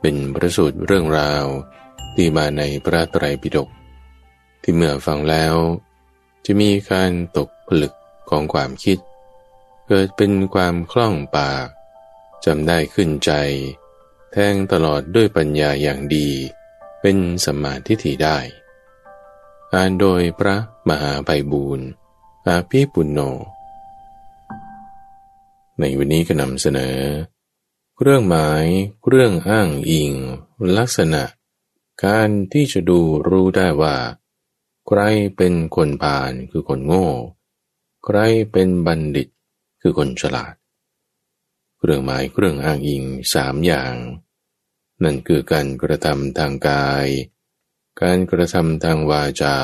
เป็นประสูตรเรื่องราวที่มาในพระไตรปิฎกที่เมื่อฟังแล้ว จะมีการตกผลึกของความคิด เกิดเป็นความคล่องปากจำได้ขึ้นใจ แทงตลอดด้วยปัญญาอย่างดี เป็นสมาทิฏฐิได้อ่านโดยพระมหาไพบูรณ์อาภีปุณโญในวันนี้ก็นำเสนอ เรื่องหมายเรื่องอ้างอิง ลักษณะ การที่จะดูรู้ได้ว่า ใครเป็นคนผ่านคือคนโง่ ใครเป็นบัณฑิตคือคนฉลาด เครื่องหมายเครื่องอ้างอิงสามอย่าง นั่นคือการกระทำทางกาย การกระทำทางวาจา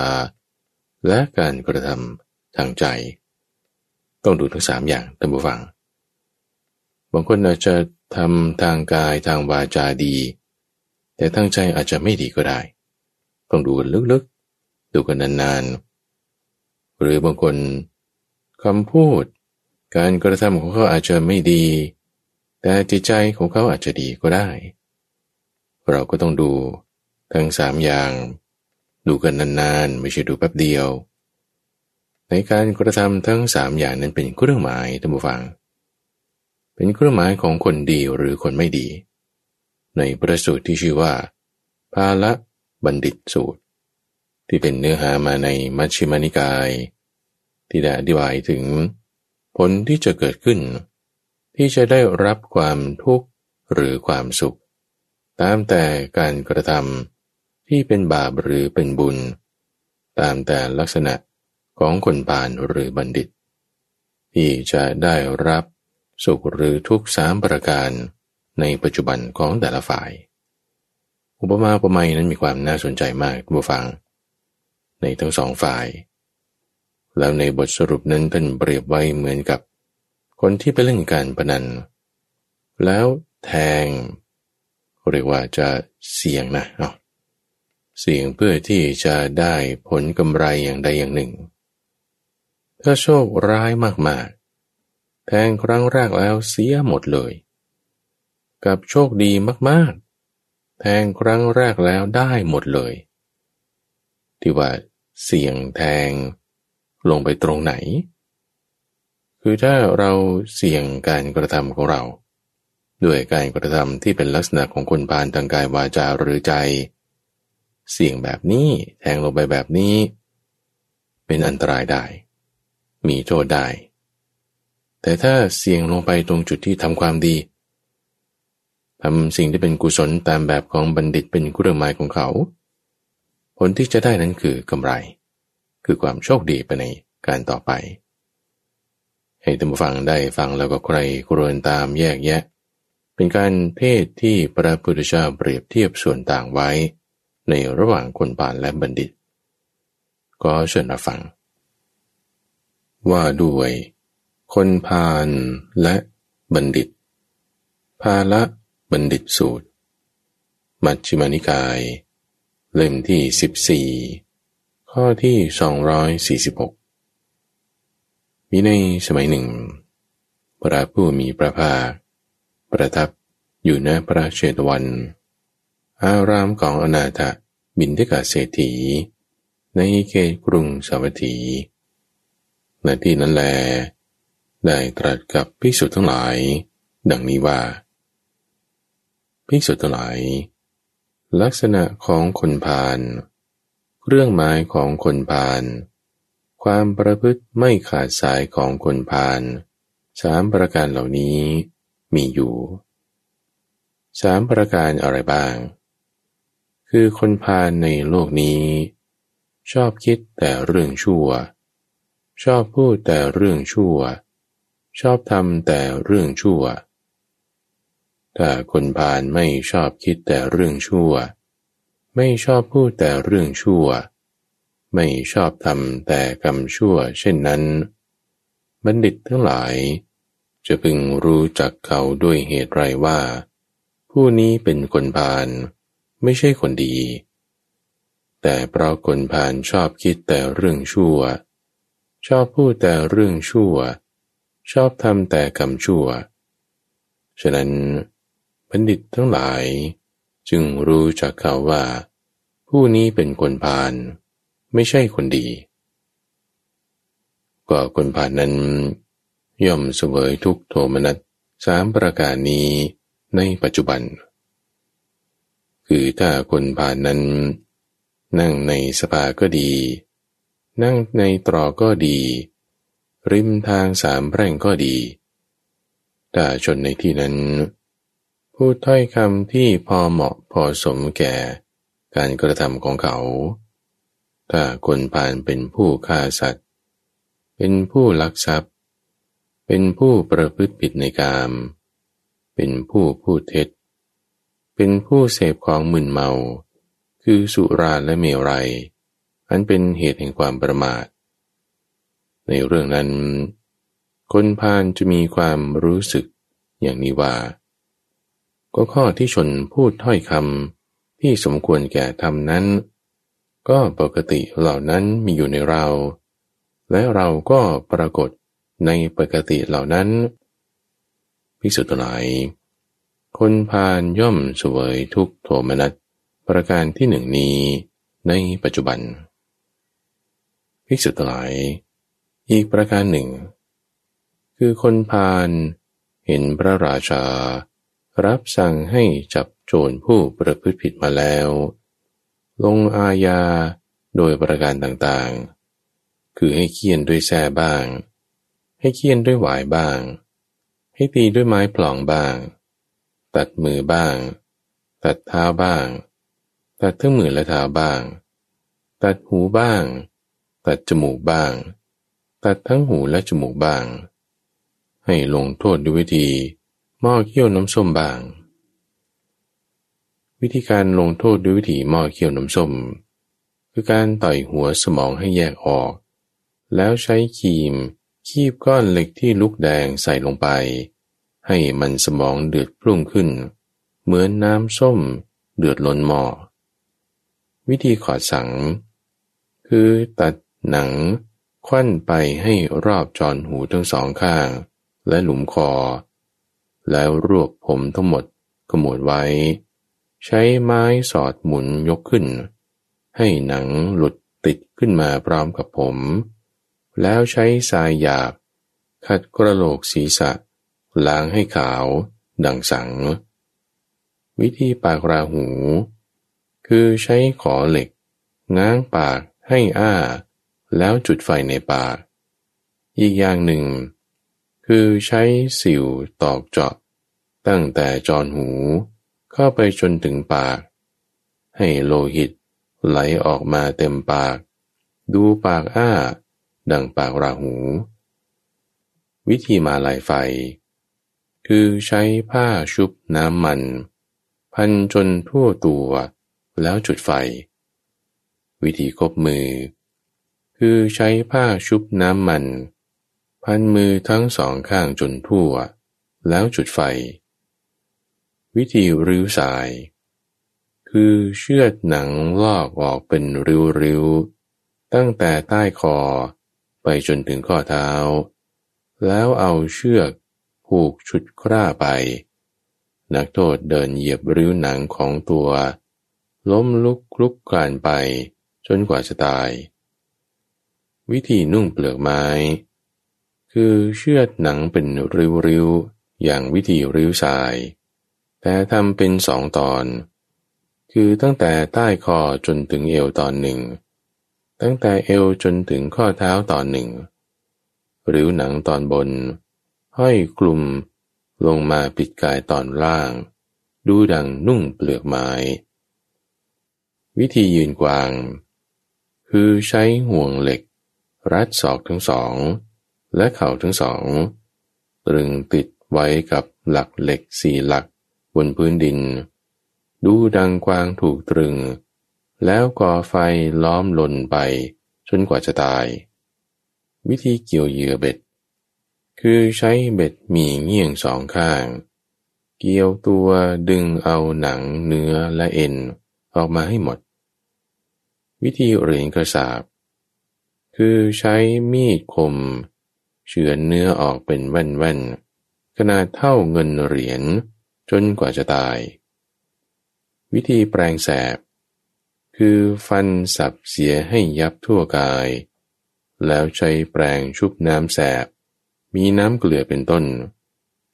และการกระทำทางใจ ต้องดูทั้งสามอย่างท่านผู้ฟังบางคนอาจจะทำทางกายทางวาจาดี แต่ทางใจอาจจะไม่ดีก็ได้ ต้องดูกันลึกๆ ดูกันนานๆ หรือบางคนคำพูด การกระทำของเขาอาจจะไม่ดี แต่จิตใจของเขาอาจจะดีก็ได้ เราก็ต้องดูทั้งสามอย่าง ดูกันนานๆ ไม่ใช่ดูแป๊บเดียว ในการกระทำทั้งสามอย่างนั้นเป็นเครื่องหมายท่านผู้ฟัง เป็นเครื่องหมายของคนดีหรือคนไม่ดี ในประสูตรที่ชื่อว่า ภาละบัณฑิตสูตร ที่เป็นเนื้อหามาในมัชฌิมานิกาย ที่ได้อธิบายถึง ผลที่จะเกิดขึ้น ที่จะได้รับความทุกข์หรือความสุข ตามแต่การกระทำที่เป็นบาปหรือเป็นบุญ ตามแต่ลักษณะของคนผ่านหรือบัณฑิต ที่จะได้รับ สุขหรือทุกข์สามประการในปัจจุบันของแต่ละฝ่าย อุปมาอุปไมยนั้นมีความน่าสนใจมากผู้ฟัง ในทั้งสองฝ่าย แล้วในบทสรุปนั้นท่านเปรียบไว้เหมือนกับ คนที่ไปเล่นการพนัน แล้วแทงเรียกว่าจะเสี่ยงนะเอาเสี่ยงเพื่อที่จะได้ผลกำไรอย่างใดอย่างหนึ่ง ถ้าโชคร้ายมาก แทงครั้งแรกแล้วเสียหมดเลย กับโชคดีมากๆแทงครั้งแรกแล้วได้หมดเลย ที่ว่าเสี่ยงแทงลงไปตรงไหน คือถ้าเราเสี่ยงการกระทำของเรา ด้วยการกระทำที่เป็นลักษณะของคนพานทางกายวาจาหรือใจ เสี่ยงแบบนี้แทงลงไปแบบนี้ เป็นอันตรายได้ มีโทษได้ แต่ถ้าเสี่ยงลงไปตรงจุดที่ทำความดีทำสิ่งที่เป็นกุศลตามแบบของบัณฑิตเป็นเครื่องหมายของเขา ผลที่จะได้นั้นคือกำไร คือความโชคดีไปในการต่อไป ให้ท่านผู้ฟังได้ฟังแล้วก็ใครกรวนตามแยกแยะ เป็นการเทศที่พระพุทธเจ้าเปรียบเทียบส่วนต่างไว้ ในระหว่างคนป่านและบัณฑิต ก็เชิญรับฟัง ว่าด้วย คนพาลและบัณฑิต ภาละบัณฑิตสูตร มัชฌิมานิกาย เล่มที่ 14 ข้อที่ 246 มีในสมัยหนึ่ง พระผู้มีพระภาค ประทับอยู่ณพระเชตวัน อารามของอนาถบินทิกาเศรษฐี ในเขตกรุงสาวัตถีณที่นั้นแล ได้ตรัสกับภิกษุทั้งหลาย ดังนี้ว่า ภิกษุทั้งหลาย ลักษณะของคนพาลเรื่องหมายของคนพาลความประพฤติไม่ขาดสายของคนพาลสามประการเหล่านี้มีอยู่สามประการอะไรบ้าง คือคนพาลในโลกนี้ ชอบคิดแต่เรื่องชั่ว ชอบพูดแต่เรื่องชั่ว ชอบทำแต่เรื่องชั่ว ถ้าคนพาลไม่ชอบคิดแต่เรื่องชั่ว ไม่ชอบพูดแต่เรื่องชั่ว ไม่ชอบทำแต่กรรมชั่ว เช่นนั้น บัณฑิตทั้งหลาย จะพึงรู้จักเขาด้วยเหตุไรว่า ผู้นี้เป็นคนพาลไม่ใช่คนดี แต่เพราะคนพาลชอบคิดแต่เรื่องชั่ว ชอบพูดแต่เรื่องชั่ว ชอบทำแต่กรรมชั่ว ฉะนั้นบัณฑิตทั้งหลายจึงรู้จักเขาว่า ผู้นี้เป็นคนพาลไม่ใช่คนดี ก็คนพาลนั้น ย่อมเสวยทุกโทมนัสสามประการนี้ในปัจจุบัน คือถ้าคนพาลนั้น นั่งในสภาก็ดี นั่งในตรอก็ดี ริมทางสามแพร่งก็ดีถ้าชนในที่นั้น พูดถ้อยคำที่พอเหมาะพอสมแก่การกระทำของเขา ถ้าคนผ่านเป็นผู้ฆ่าสัตว์ เป็นผู้ลักทรัพย์ เป็นผู้ประพฤติผิดในกาม เป็นผู้พูดเท็จ เป็นผู้เสพของมึนเมา คือสุราและเมรัยอันเป็นเหตุแห่งความประมาท ในเรื่องนั้น คนพานจะมีความรู้สึกอย่างนี้ว่า ก็ข้อที่ชนพูดถ้อยคำที่สมควรแก่ทำนั้น ก็ปกติเหล่านั้นมีอยู่ในเรา และเราก็ปรากฏในปกติเหล่านั้นพิสุทธิ์หลายคนพานย่อมสวยทุกโทมนัสประการที่หนึ่งนี้ในปัจจุบัน ภิกษุทั้งหลาย อีกประการหนึ่ง คือคนพานเห็นพระราชา รับสั่งให้จับโจรผู้ประพฤติผิดมาแล้ว ลงอาญาโดยประการต่างๆ คือให้เคี่ยนด้วยแส้บ้าง ให้เคี่ยนด้วยหวายบ้าง ให้ตีด้วยไม้ปล่องบ้าง ตัดมือบ้าง ตัดเท้าบ้าง ตัดทั้งมือและเท้าบ้าง ตัดหูบ้าง ตัดจมูกบ้าง ตัดทั้งหูและจมูกบาง ให้ลงโทษด้วยวิธีหม้อเคี่ยวน้ำส้มบาง วิธีการลงโทษด้วยวิธีหม้อเคี่ยวน้ำส้ม คือการต่อยหัวสมองให้แยกออก แล้วใช้ครีมคีบก้อนเหล็กที่ลุกแดงใส่ลงไป ให้มันสมองเดือดพุ่งขึ้น เหมือนน้ำส้มเดือดล้นหม้อวิธีขอดสัง คือตัดหนัง ควันไปให้รอบจอนหูทั้งสองข้าง และหลุมคอ แล้วรวบผมทั้งหมดขมวดไว้ ใช้ไม้สอดหมุนยกขึ้น ให้หนังหลุดติดขึ้นมาพร้อมกับผม แล้วใช้ทรายหยาบ ขัดกระโหลกศีรษะ ล้างให้ขาว ดังสัง วิธีปากราหู คือใช้ขอเหล็ก ง้างปากให้อ้า แล้วจุดไฟในปาก อีกอย่างหนึ่ง คือใช้สิวตอกเจาะ ตั้งแต่จอนหูเข้าไปจนถึงปาก ให้โลหิตไหลออกมาเต็มปาก ดูปากอ้า ดังปากราหู วิธีมาลายไฟ คือใช้ผ้าชุบน้ำมัน พันจนทั่วตัวแล้วจุดไฟ วิธีคบมือ คือใช้ผ้าชุบน้ำมัน พันมือทั้งสองข้างจนทั่ว แล้วจุดไฟ วิธีริ้วสาย คือเชือดหนังลอกออกเป็นริ้วๆ ตั้งแต่ใต้คอไปจนถึงข้อเท้า แล้วเอาเชือกผูกชุดคร่าไป นักโทษเดินเหยียบริ้วหนังของตัว ล้มลุกลุกคลานไป จนกว่าจะตาย วิธีนุ่งเปลือกไม้ คือเชือดหนังเป็นริ้วๆ อย่างวิธีริ้วสาย แต่ทำเป็นสองตอน คือตั้งแต่ใต้คอจนถึงเอวตอนหนึ่ง ตั้งแต่เอวจนถึงข้อเท้าตอนหนึ่งริ้วหนังตอนบน ห้อยกลุ่มลงมาปิดกายตอนล่าง ดูดังนุ่งเปลือกไม้ วิธียืนกวาง คือใช้ห่วงเหล็ก รัดศอกทั้งสอง และเข่าทั้งสอง ตรึงติดไว้กับหลักเหล็กสี่หลักบนพื้นดิน ดูดังกวางถูกตรึง แล้วก่อไฟล้อมลนไปจนกว่าจะตาย วิธีเกี่ยวเหยื่อเบ็ด คือใช้เบ็ดมีเงี่ยงสองข้าง เกี่ยวตัวดึงเอาหนังเนื้อและเอ็นออกมาให้หมด วิธีเหรียญกระสาบ คือใช้มีดคม เฉือนเนื้อออกเป็นแว่นๆขนาดเท่าเงินเหรียญจนกว่าจะตาย วิธีแปลงแสบ คือฟันสับเสียให้ยับทั่วกาย แล้วใช้แปลงชุบน้ำแสบ มีน้ำเกลือเป็นต้น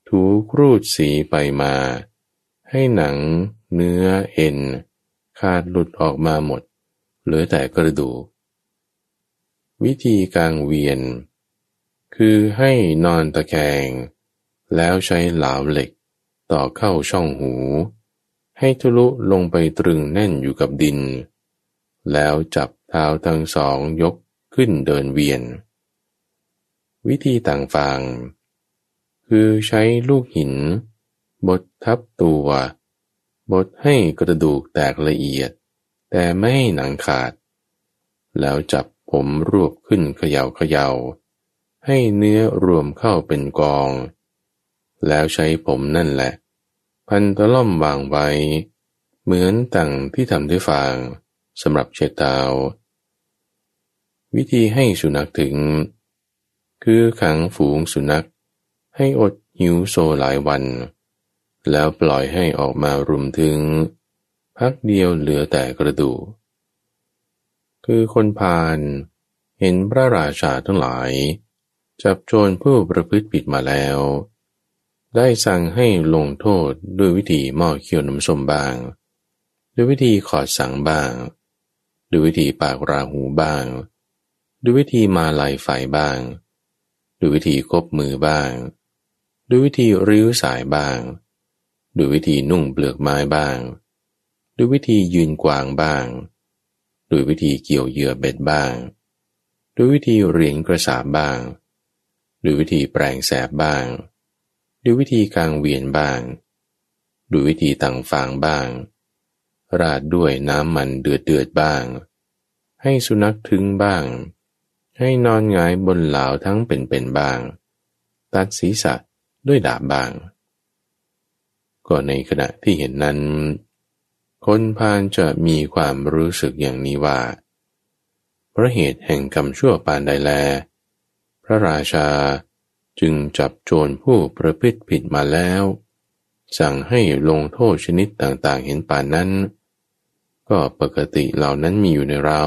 ถูครูดสีไปมา ให้หนัง เนื้อเอ็น ขาดหลุดออกมาหมด เหลือแต่กระดูก วิธีกางเวียน คือให้นอนตะแคง แล้วใช้เหลาเหล็กต่อเข้าช่องหู ให้ทะลุลงไปตรึงแน่นอยู่กับดิน แล้วจับเท้าทั้งสองยกขึ้นเดินเวียน วิธีต่างฟัง คือใช้ลูกหิน บดทับตัว บดให้กระดูกแตกละเอียด แต่ไม่ให้หนังขาด แล้วจับ ผมรวบขึ้นเขยา่าเขยา่า ให้เนื้อรวมเข้าเป็นกอง แล้วใช้ผมนั่นแหละ พันตะล่อมวางไว้ เหมือนต่งที่ทำด้วยฟางสำหรับเช็ดเท้าวิธีให้สุนัขถึง คือขังฝูงสุนัข ให้อดหิวโซหลายวัน แล้วปล่อยให้ออกมารุมถึง พักเดียวเหลือแต่กระดูก คือคนพาลเห็นพระราชาทั้งหลาย จับโจรผู้ประพฤติผิดมาแล้ว ได้สั่งให้ลงโทษด้วยวิธีหม้อเคี่ยวน้ำส้มบาง ด้วยวิธีขอดสังบาง ด้วยวิธีปากราหูบาง ด้วยวิธีมาลายไฟบาง ด้วยวิธีคบมือบ้าง ด้วยวิธีริ้วสายบ้าง ด้วยวิธีนุ่งเปลือกไม้บ้าง ด้วยวิธียืนกวางบ้าง ดยวิธีเกี่ยวเหยื่อเบ็ดบ้างโดยวิธีเหรียญกระสาบบ้างโดยวิธีแปลงแสบบ้างโดยวิธีกลางเวียนบ้างโดยวิธีตังฟางบ้าง ราดด้วยน้ำมันเดือดเดือดบ้าง ให้สุนัขถึงบ้าง ให้นอนงายบนเหลาทั้งเป็นๆบ้าง ตัดศีรษะด้วยดาบบ้าง ก็ในขณะที่เห็นนั้น คนพาลจะมีความรู้สึกอย่างนี้ว่า เพราะเหตุแห่งกรรมชั่วปานใดแล พระราชาจึงจับโจรผู้ประพฤติผิดมาแล้ว สั่งให้ลงโทษชนิดต่างๆเห็นป่านนั้น ก็ปกติเหล่านั้นมีอยู่ในเรา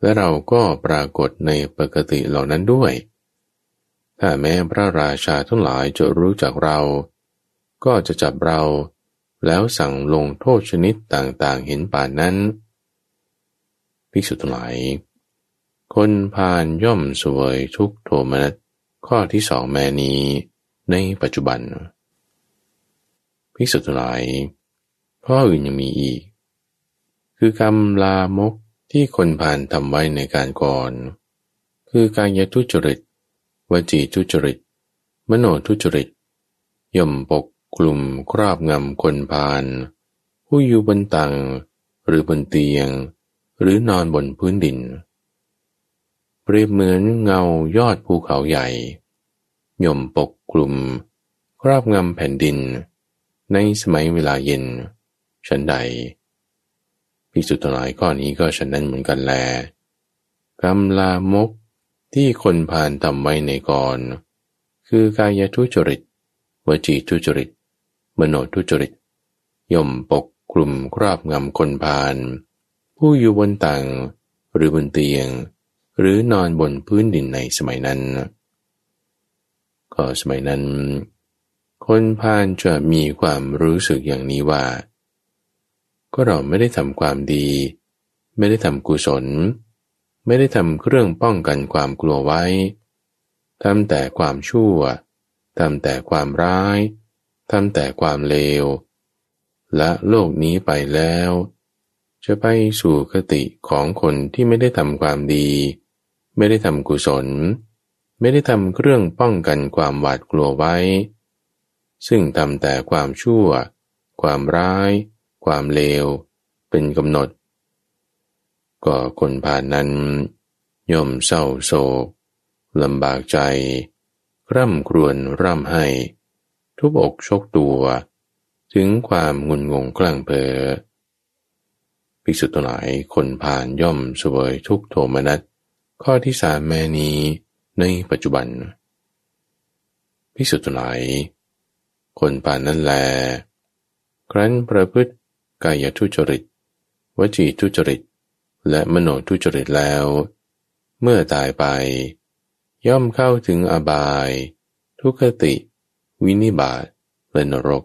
และเราก็ปรากฏในปกติเหล่านั้นด้วย ถ้าแม้พระราชาทั้งหลายจะรู้จักเรา ก็จะจับเรา แล้วสั่งลงโทษชนิดต่างๆเห็นป่านนั้น ภิกษุทั้งหลาย คนพานย่อมสวยทุกโทมนัสข้อที่สองแม่นี้ในปัจจุบัน ภิกษุทั้งหลาย ข้ออื่นยังมีอีก คือกรรมลามกที่คนพานทำไว้ในการก่อน คือการยทุจริต วจีทุจริต มโนทุจริตย่อมปก กลุ่มครอบงำคนพาลผู้อยู่บนตังหรือบนเตียง หรือนอนบนพื้นดิน เปรียบเหมือนเงายอดภูเขาใหญ่ย่มปกกลุ่ม ครอบงำแผ่นดิน ในสมัยเวลาเย็น ฉันใดพิสุทธิ์หลายข้อนี้ก็ฉันนั้นเหมือนกันแลกำลามกที่คนผ่านทำไว้ในก่อน คือกายทุจริต วจีทุจริต มโนทุจริตย่อมปกกลุ่มครอบงำคนพาลผู้อยู่บนตังหรือบนเตียง หรือนอนบนพื้นดินในสมัยนั้น ก็สมัยนั้น คนพาลจะมีความรู้สึกอย่างนี้ว่า ก็เราไม่ได้ทำความดี ไม่ได้ทำกุศล ไม่ได้ทำเครื่องป้องกันความกลัวไว้ทำแต่ความชั่วทำแต่ความร้าย ทำแต่ความเลว และโลกนี้ไปแล้ว จะไปสู่คติของคนที่ไม่ได้ทำความดี ไม่ได้ทำกุศล ไม่ได้ทำเครื่องป้องกันความหวาดกลัวไว้ ซึ่งทำแต่ความชั่ว ความร้าย ความเลว เป็นกำหนด ก็คนผ่านนั้น ย่อมเศร้าโศกลำบากใจ ร่ำครวญร่ำให้ ทุบอกชกตัว ถึงความงุนงงกลางเพอภิกษุตัวหลายคนผ่านย่อมสวยทุกโทมนัสข้อที่สามแม่นี้ในปัจจุบันภิกษุตัวหลายคนผ่านนั้นแล ครั้นประพฤติกายทุจริต วจีทุจริต และมโนทุจริตแล้ว เมื่อตายไป ย่อมเข้าถึงอบาย ทุกขติ วินิบาตและนรก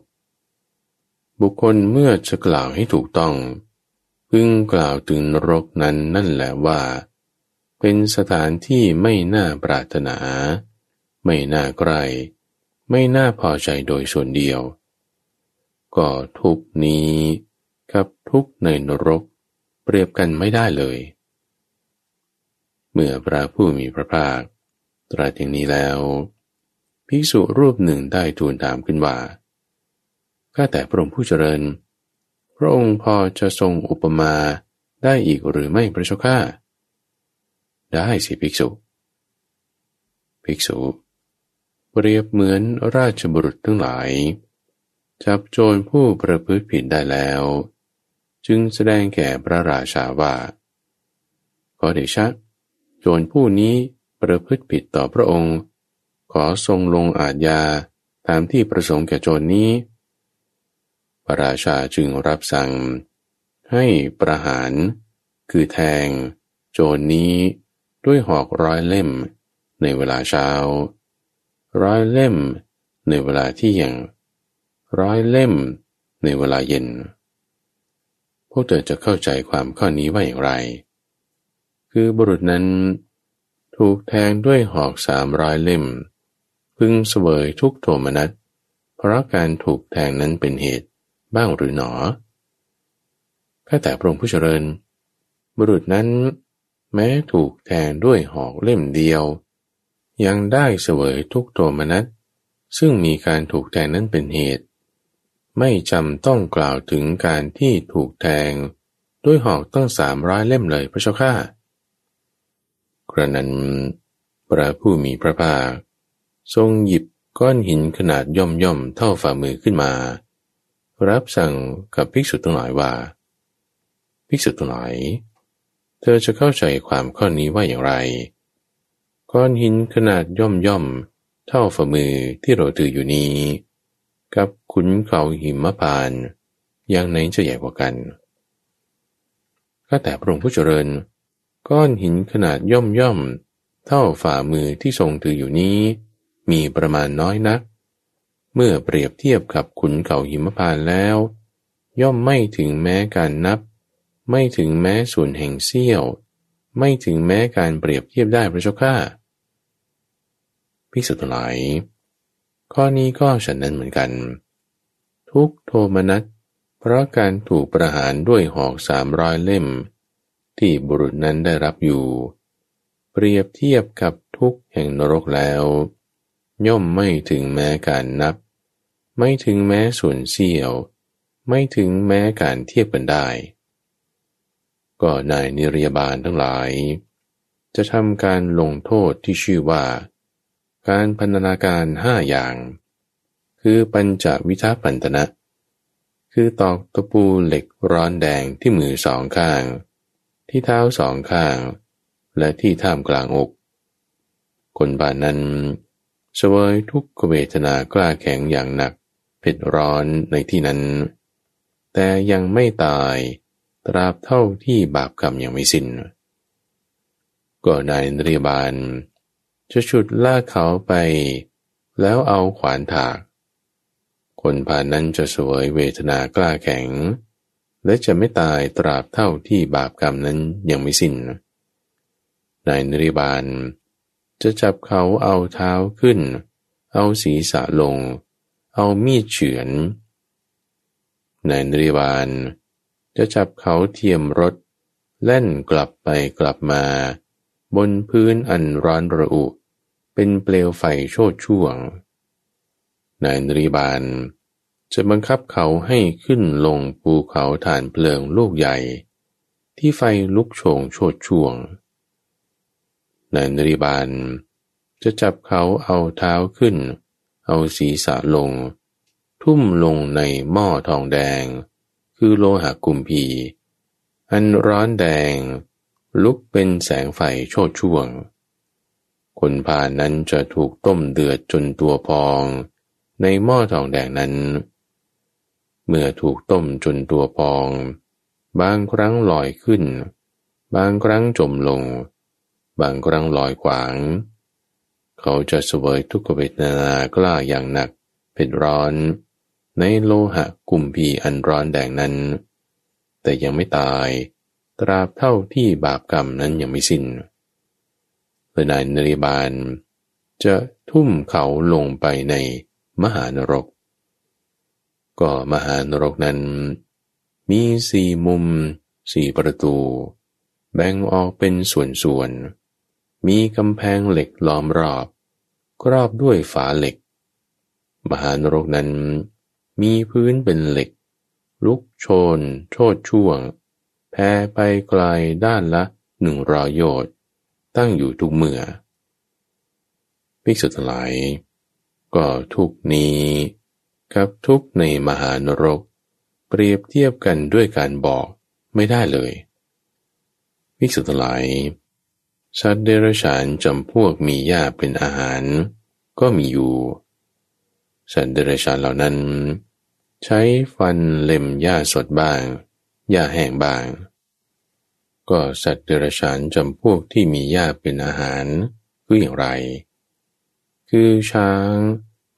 บุคคลเมื่อจะกล่าวให้ถูกต้อง พึงกล่าวถึงนรกนั้นนั่นแหละว่า เป็นสถานที่ไม่น่าปรารถนา ไม่น่าใกล้ไม่น่าพอใจโดยส่วนเดียว ก็ทุกนี้กับทุกในนรกเปรียบกันไม่ได้เลย เมื่อพระผู้มีพระภาคตรัสอย่างนี้แล้ว ภิกษุรูปหนึ่งได้ทูลถามขึ้นว่าข้าแต่พระองค์ผู้เจริญ พระองค์พอจะทรงอุปมาได้อีกหรือไม่พระเจ้าข้าได้สิภิกษุ ภิกษุ เปรียบเหมือนราชบุรุษทั้งหลาย จับโจรผู้ประพฤติผิดได้แล้ว จึงแสดงแก่พระราชาว่า ขอเดชะ โจรผู้นี้ประพฤติผิดต่อพระองค์ ขอทรงลงอาญญาตามที่ประสงค์แก่โจรนี้ พระราชาจึงรับสั่ง ให้ประหาร คือแทง โจรนี้ด้วยหอกร้อยเล่ม ในเวลาเช้า ร้อยเล่ม ในเวลาที่ยังร้อยเล่ม ในเวลาเย็น พวกเธอจะเข้าใจความข้อนี้ว่าอย่างไร คือบุรุษนั้น ถูกแทงด้วยหอกสามร้อยเล่ม พึงเสวยทุกโทมนัสเพราะการถูกแทงนั้นเป็นเหตุบ้างหรือหนอแค่แต่พระองค์ผู้เจริญ บุรุษนั้น แม้ถูกแทงด้วยหอกเล่มเดียว ยังได้เสวยทุกโทมนัสซึ่งมีการถูกแทงนั้นเป็นเหตุ ไม่จำต้องกล่าวถึงการที่ถูกแทงด้วยหอกตั้งสามร้อยเล่มเลยพระเจ้าข้ากระนั้นพระผู้มีพระภาค ทรงหยิบก้อนหินขนาดย่อมย่อมเท่าฝ่ามือขึ้นมา รับสั่งกับภิกษุทั้งหลายว่า ภิกษุทั้งหลาย เธอจะเข้าใจความข้อนี้ว่าอย่างไร ก้อนหินขนาดย่อมย่อมเท่าฝ่ามือที่เราถืออยู่นี้ กับขุนเขาหิมพานอย่างไหนจะใหญ่กว่ากันก็แต่พระองค์ผู้เจริญ ก้อนหินขนาดย่อมย่อมเท่าฝ่ามือที่ทรงถืออยู่นี้ มีประมาณน้อยนัก เมื่อเปรียบเทียบกับขุนเขาหิมพานแล้ว ย่อมไม่ถึงแม้การนับ ไม่ถึงแม้ส่วนแห่งเสี้ยว ไม่ถึงแม้การเปรียบเทียบได้พระเจ้าข้าภิกษุทั้งหลายข้อนี้ก็ฉันนั้นเหมือนกัน ทุกโทมนัสเพราะการถูกประหารด้วยหอกสามร้อยเล่ม ที่บุรุษนั้นได้รับอยู่ เปรียบเทียบกับทุกแห่งนรกแล้ว ย่อมไม่ถึงแม้การนับ ไม่ถึงแม้ส่วนเสี้ยว ไม่ถึงแม้การเทียบกันได้ ก็นายนิรยาบาลทั้งหลาย จะทำการลงโทษที่ชื่อว่า การพันนาการห้าอย่าง คือปัญจวิทาปันตนะคือตอกตะปูเหล็กร้อนแดงที่มือสองข้าง ที่เท้าสองข้าง และที่ท่ามกลางอก คนบ้านนั้น สวยทุกขเวทนากล้าแข็งอย่างหนักเผ็ดร้อนในที่นั้น แต่ยังไม่ตายตราบเท่าที่บาปกรรมยังไม่สิน้น ก็นายนริบาล จะฉุดลากเขาไป แล้วเอาขวานถาก คนผ่านนั้นจะสวยเวทนากล้าแข็ง และจะไม่ตายตราบเท่าที่บาปกรรมนั้นยังไม่สิน้น นายนริบาล จะจับเขาเอาเท้าขึ้น เอาศีรษะลง เอามีดเฉือนนายนริบาล จะจับเขาเทียมรถ เล่นกลับไปกลับมา บนพื้นอันร้อนระอุ เป็นเปลวไฟโชดช่วงนายนริบาล จะบังคับเขาให้ขึ้นลงภูเขาฐานเพลิงลูกใหญ่ ที่ไฟลุกโชงโชดช่วง นายนริบาล จะจับเขาเอาเท้าขึ้น เอาศีรษะลง ทุ่มลงในหม้อทองแดง คือโลหะกุมพี อันร้อนแดง ลุกเป็นแสงไฟโชดช่วง คนพานนั้นจะถูกต้มเดือดจนตัวพอง ในหม้อทองแดงนั้น เมื่อถูกต้มจนตัวพอง บางครั้งลอยขึ้น บางครั้งจมลง บางครั้งลอยขวาง เขาจะเสวยทุกขเวทนากล้าอย่างหนักเผ็ดร้อน ในโลหะกุมพีอันร้อนแดงนั้น แต่ยังไม่ตาย ตราบเท่าที่บาปกรรมนั้นยังไม่สิน้นเลยนายนริบาล จะทุ่มเขาลงไปในมหานรก ก็มหานรกนั้น มีสี่มุมสี่ประตู แบ่งออกเป็นส่วนๆ มีกำแพงเหล็กล้อมรอบ ครอบด้วยฝาเหล็ก มหานรกนั้น มีพื้นเป็นเหล็ก ลุกโชน โชดช่วงแพ้ไปไกลด้านละหนึ่งรอยโยชน์ตั้งอยู่ทุกเมื่อภิกษุทั้งหลาย ก็ทุกนี้ กับทุกในมหานรก เปรียบเทียบกันด้วยการบอกไม่ได้เลยภิกษุทั้งหลาย สัตว์เดรัจฉานจำพวกมีหญ้าเป็นอาหาร ก็มีอยู่ สัตว์เดรัจฉานเหล่านั้น ใช้ฟันเล็มหญ้าสดบ้างหญ้าแห้งบ้าง ก็สัตว์เดรัจฉานจำพวกที่มีหญ้าเป็นอาหารคืออย่างไร คือช้าง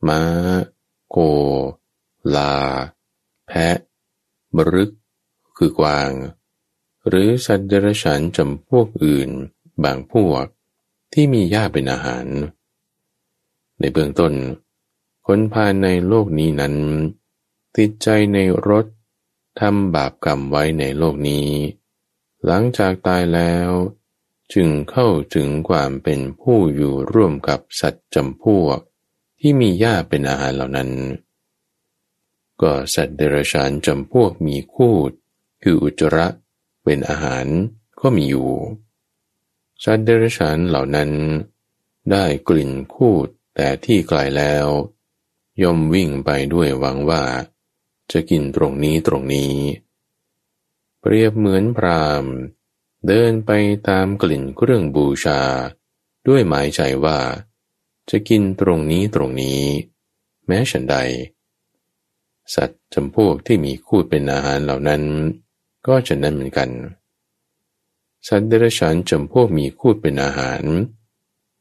ม้า โค ลา แพะ บรึก คือกวาง หรือสัตว์เดรัจฉานจำพวกอื่น บางพวกที่มีหญ้าเป็นอาหาร ในเบื้องต้น คนภายในโลกนี้นั้น ติดใจในรถทำบาปกรรมไว้ในโลกนี้ หลังจากตายแล้ว จึงเข้าถึงความเป็นผู้อยู่ร่วมกับสัตว์จำพวก ที่มีหญ้าเป็นอาหารเหล่านั้น ก็สัตว์เดรัจฉานจำพวกมีคูด คืออุจระเป็นอาหารก็มีอยู่ สัตว์เดรัจฉานเหล่านั้น ได้กลิ่นคูดแต่ที่ไกลแล้ว ย่อมวิ่งไปด้วยหวังว่า จะกินตรงนี้ตรงนี้ เปรียบเหมือนพรามเดินไปตามกลิ่นเครื่องบูชา ด้วยหมายใจว่า จะกินตรงนี้ตรงนี้ แม้ฉันใด สัตว์จำพวกที่มีคูดเป็นอาหารเหล่านั้น ก็จะนั้นเหมือนกัน สัตว์เดรัจฉานจำพวกมีคูดเป็นอาหาร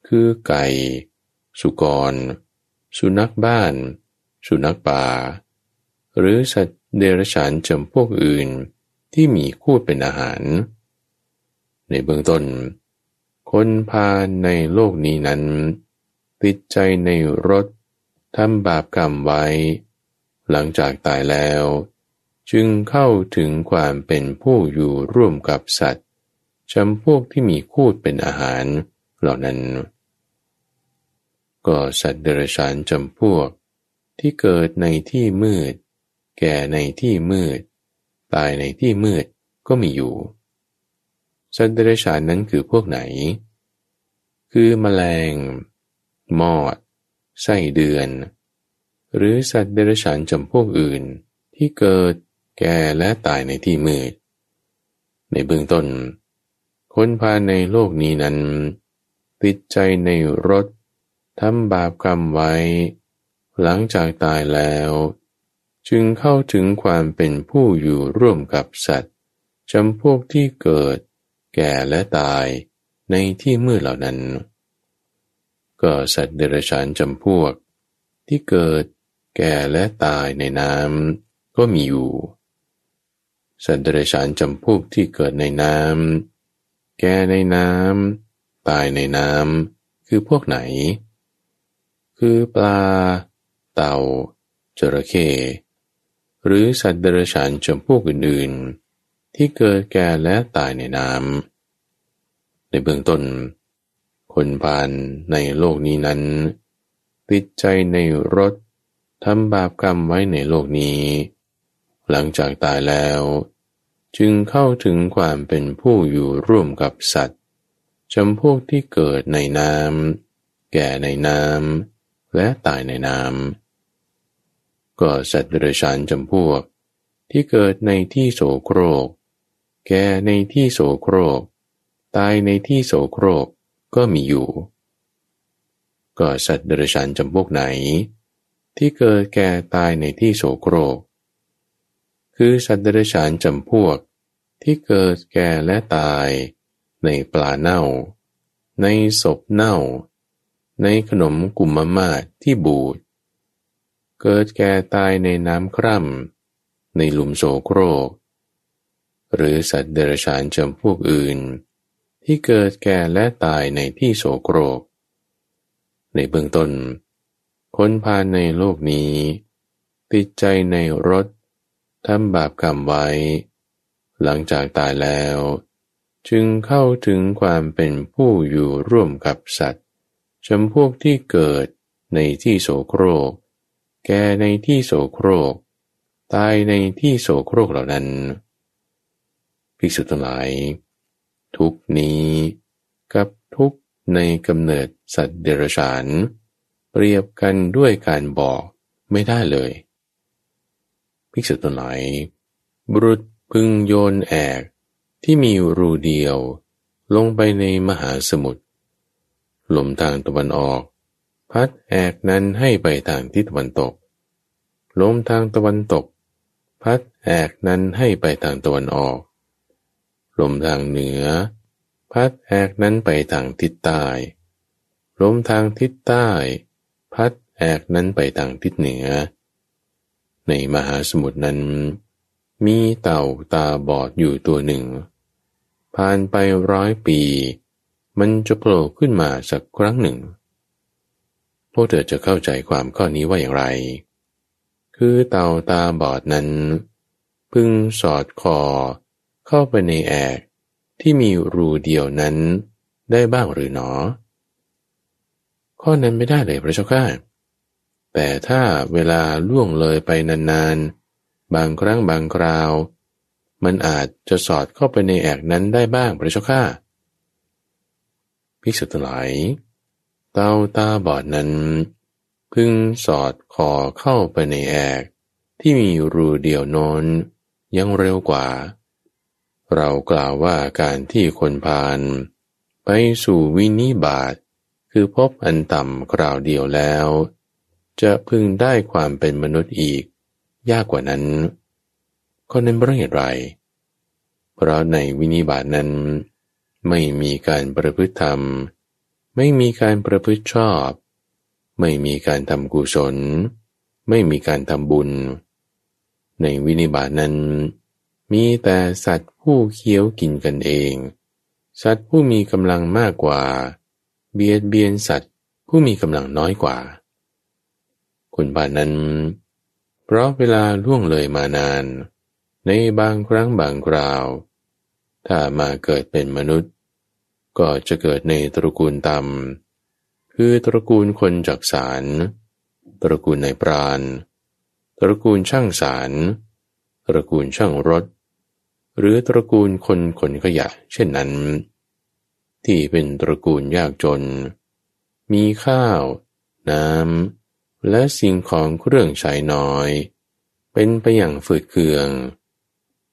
คือไก่ สุกร สุนัขบ้าน สุนัขป่า หรือสัตว์เดรัจฉานจำพวกอื่นที่มีคูดเป็นอาหาร ในเบื้องต้น คนพาในโลกนี้นั้น ติดใจในรถทำบาปกรรมไว้ หลังจากตายแล้ว จึงเข้าถึงความเป็นผู้อยู่ร่วมกับสัตว์ จำพวกที่มีคูดเป็นอาหารเหล่านั้น ก็สัตว์เดรัจฉานจำพวกที่เกิดในที่มืด แก่ในที่มืด ตายในที่มืดก็มีอยู่ สัตว์เดรัจฉานนั้นคือพวกไหน คือมแมลง มอด ไส้เดือน หรือสัตว์เดรัจฉานจำพวกอื่นที่เกิดแก่และตายในที่มืด ในเบื้องต้น คนภาในโลกนี้นั้น ติดใจในรถทำบาปกรรมไว้ หลังจากตายแล้ว จึงเข้าถึงความเป็นผู้อยู่ร่วมกับสัตว์จำพวกที่เกิด แก่และตายในที่มืดเหล่านั้น ก็สัตว์เดรัจฉานจำพวก ที่เกิด แก่และตายในน้ำก็มีอยู่ สัตว์เดรัจฉานจำพวกที่เกิดในน้ำ แก่ในน้ำตายในน้ำคือพวกไหน คือปลา เต่า จระเข้หรือสัตว์เดรัจฉานจำพวกอื่นๆ ที่เกิดแก่และตายในน้ำในเบื้องต้น คนพานในโลกนี้นั้น ติดใจในรสทำบาปกรรมไว้ในโลกนี้ หลังจากตายแล้ว จึงเข้าถึงความเป็นผู้อยู่ร่วมกับสัตว์จำพวกที่เกิดในน้ำแก่ในน้ำและตายในน้ำก็สัตว์เดรัจฉานจำพวกที่เกิดในที่โสโครก แก่ในที่โสโครก ตายในที่โสโครกก็มีอยู่ ก็สัตว์เดรัจฉานจำพวกไหน ที่เกิดแก่ตายในที่โสโครก คือสัตว์เดรัจฉานจำพวกที่เกิดแก่และตาย ในปลาเน่า ในศพเน่า ในขนมกุมมามาที่บูด เกิดแก่ตายในน้ำคร่ำในหลุมโสโครก หรือสัตว์เดรัจฉานจำพวกอื่น ที่เกิดแก่และตายในที่โสโครก ในเบื้องต้นคนพาในโลกนี้ ติดใจในรถ ทำบาปกรรมไว้ หลังจากตายแล้ว จึงเข้าถึงความเป็นผู้อยู่ร่วมกับสัตว์จำพวกที่เกิดในที่โสโครก แก่ในที่โสโครก ตายในที่โสโครกเหล่านั้น ภิกษุทั้งหลาย ทุกนี้กับทุกในกำเนิดสัตว์เดรัจฉาน เปรียบกันด้วยการบอกไม่ได้เลย ภิกษุทั้งหลายบุรุษพึงโยนแอกที่มีรูเดียว ลงไปในมหาสมุทรลมทางตะวันออก พัดแอกนั้นให้ไปทางทิศตะวันตก ลมทางตะวันตก พัดแอกนั้นให้ไปทางตะวันออก ลมทางเหนือ พัดแอกนั้นไปทางทิศใต้ ลมทางทิศใต้ พัดแอกนั้นไปทางทิศเหนือ ในมหาสมุทรนั้น มีเต่าตาบอดอยู่ตัวหนึ่ง ผ่านไปร้อยปี มันจะโผล่ขึ้นมาสักครั้งหนึ่ง พวกเธอจะเข้าใจความข้อนี้ว่าอย่างไร คือเต่าตาบอดนั้น พึ่งสอดคอ เข้าไปในแอกที่มีรูเดียวนั้นได้บ้างหรือหนอ ข้อนั้นไม่ได้เลยพระเจ้าข้า แต่ถ้าเวลาล่วงเลยไปนานๆ บางครั้งบางคราว มันอาจจะสอดเข้าไปในแอกนั้นได้บ้างพระเจ้าข้าภิกษุทั้งหลายเต้าตาบอดนั้น พึงสอดคอเข้าไปในแอก ที่มีรูเดียวนอนยังเร็วกว่า เรากล่าวว่าการที่คนพาน ไปสู่วินิบาตคือพบอันต่ำคราวเดียวแล้ว จะพึงได้ความเป็นมนุษย์อีก ยากกว่านั้น ก็นั้นเพราะเหตุไร เพราะในวินิบาตนั้น ไม่มีการประพฤติธรรม ไม่มีการประพฤติชอบ ไม่มีการทำกุศล ไม่มีการทำบุญ ในวินิบาตนั้น มีแต่สัตว์ผู้เคี้ยวกินกันเอง สัตว์ผู้มีกำลังมากกว่า เบียดเบียนสัตว์ผู้มีกำลังน้อยกว่า คนบานนั้น เพราะเวลาล่วงเลยมานาน ในบางครั้งบางคราว ถ้ามาเกิดเป็นมนุษย์ ก็จะเกิดในตระกูลต่ำคือตระกูลคนจักสารตระกูลในปราณตระกูลช่างสารตระกูลช่างรถ หรือตระกูลคนขนขยะ เช่นนั้น ที่เป็นตระกูลยากจน มีข้าว น้ำ และสิ่งของเครื่องใช้น้อย เป็นไปอย่างฝืดเคือง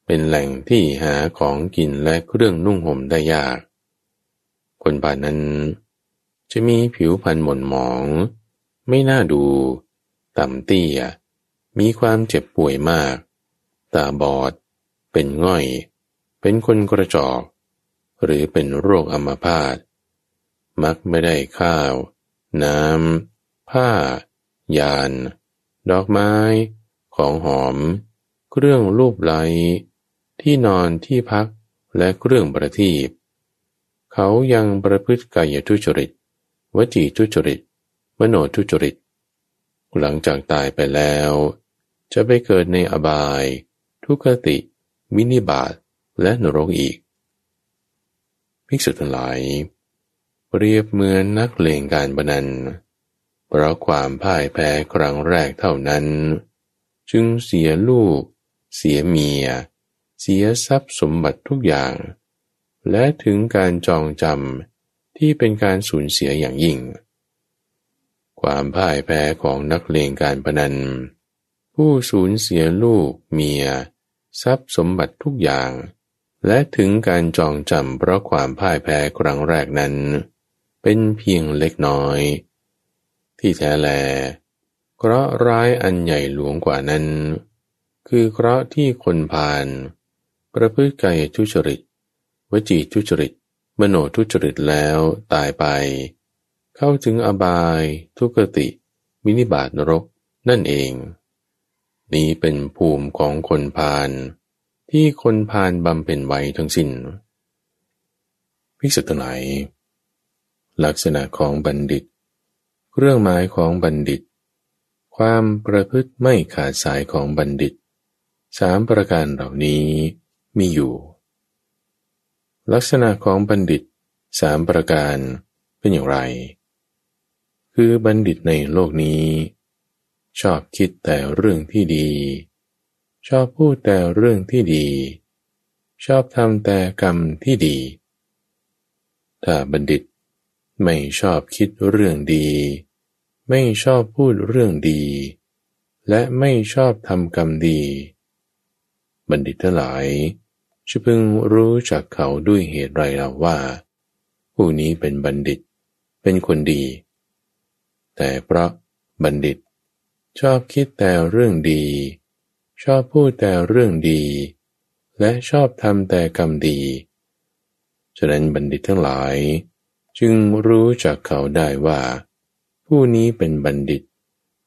เป็นแหล่งที่หาของกินและเครื่องนุ่งห่มได้ยาก คนป่านั้น จะมีผิวพรรณหม่นหมอง ไม่น่าดู ต่ำเตี้ย มีความเจ็บป่วยมาก ตาบอด เป็นง่อย เป็นคนกระจอก หรือเป็นโรคอัมพาต มักไม่ได้ข้าว น้ำ ผ้า ยาน ดอกไม้ ของหอม เครื่องรูปไล้ที่นอนที่พักและเครื่องประทีปเขายังประพฤติกายทุจริต วจีทุจริต มโนทุจริต หลังจากตายไปแล้ว จะไปเกิดในอบาย ทุกขติ วินิบาตและนรกอีก ภิกษุทั้งหลาย เปรียบเหมือนนักเลงการบนัน เพราะความพ่ายแพ้ครั้งแรกเท่านั้น จึงเสียลูก เสียเมีย เสียทรัพย์สมบัติทุกอย่าง และถึงการจองจำที่เป็นการสูญเสียอย่างยิ่ง ความพ่ายแพ้ของนักเลงการพนัน ผู้สูญเสียลูกเมีย ทรัพย์สมบัติทุกอย่าง และถึงการจองจำเพราะความพ่ายแพ้ครั้งแรกนั้น เป็นเพียงเล็กน้อย ที่แท้แล เคราะห์ร้ายอันใหญ่หลวงกว่านั้น คือเคราะห์ที่คนพาลประพฤติกายทุจริต วจีทุจริต มโนทุจริตแล้วตายไป เข้าถึงอบายทุกติ มินิบาตนรกนั่นเอง นี้เป็นภูมิของคนพาลที่คนพาลบำเพ็ญไว้ทั้งสิน้นพิสุทธิ์ไหนลักษณะของบัณฑิต เรื่องหมายของบัณฑิต ความประพฤติไม่ขาดสายของบัณฑิตสามประการเหล่านี้มีอยู่ ลักษณะของบัณฑิตสามประการเป็นอย่างไร คือบัณฑิตในโลกนี้ ชอบคิดแต่เรื่องที่ดี ชอบพูดแต่เรื่องที่ดี ชอบทำแต่กรรมที่ดี ถ้าบัณฑิตไม่ชอบคิดเรื่องดี ไม่ชอบพูดเรื่องดี และไม่ชอบทำกรรมดี บัณฑิตทั้งหลายจะพึงรู้จักเขาด้วยเหตุไรเราว่า ผู้นี้เป็นบัณฑิต เป็นคนดี แต่เพราะบัณฑิต ชอบคิดแต่เรื่องดี ชอบพูดแต่เรื่องดี และชอบทำแต่กรรมดี ฉะนั้นบัณฑิตทั้งหลาย จึงรู้จักเขาได้ว่า ผู้นี้เป็นบัณฑิต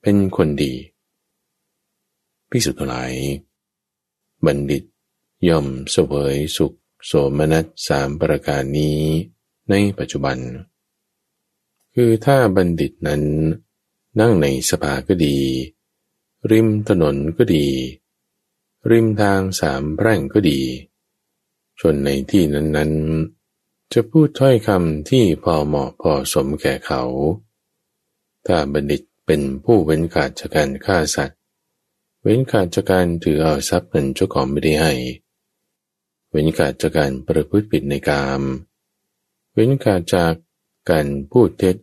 เป็นคนดีพิสุทธิ์หลาย บัณฑิตย่อมเสวยสุข โสมนัสสามประการนี้ในปัจจุบัน คือถ้าบัณฑิตนั้น นั่งในสภาก็ดี ริมถนนก็ดี ริมทางสามแพร่งก็ดี ชนในที่นั้นๆ จะพูดถ้อยคำที่พอเหมาะพอสมแก่เขา ถ้าบัณฑิตเป็นผู้เว้นขาดจากการฆ่าสัตว์ เว้นขาดจากการถือเอาทรัพย์เงินเจ้าของไม่ได้ให้ เว้นขาดจากการประพฤติผิดในกาม เว้นขาดจากการพูดเท็จ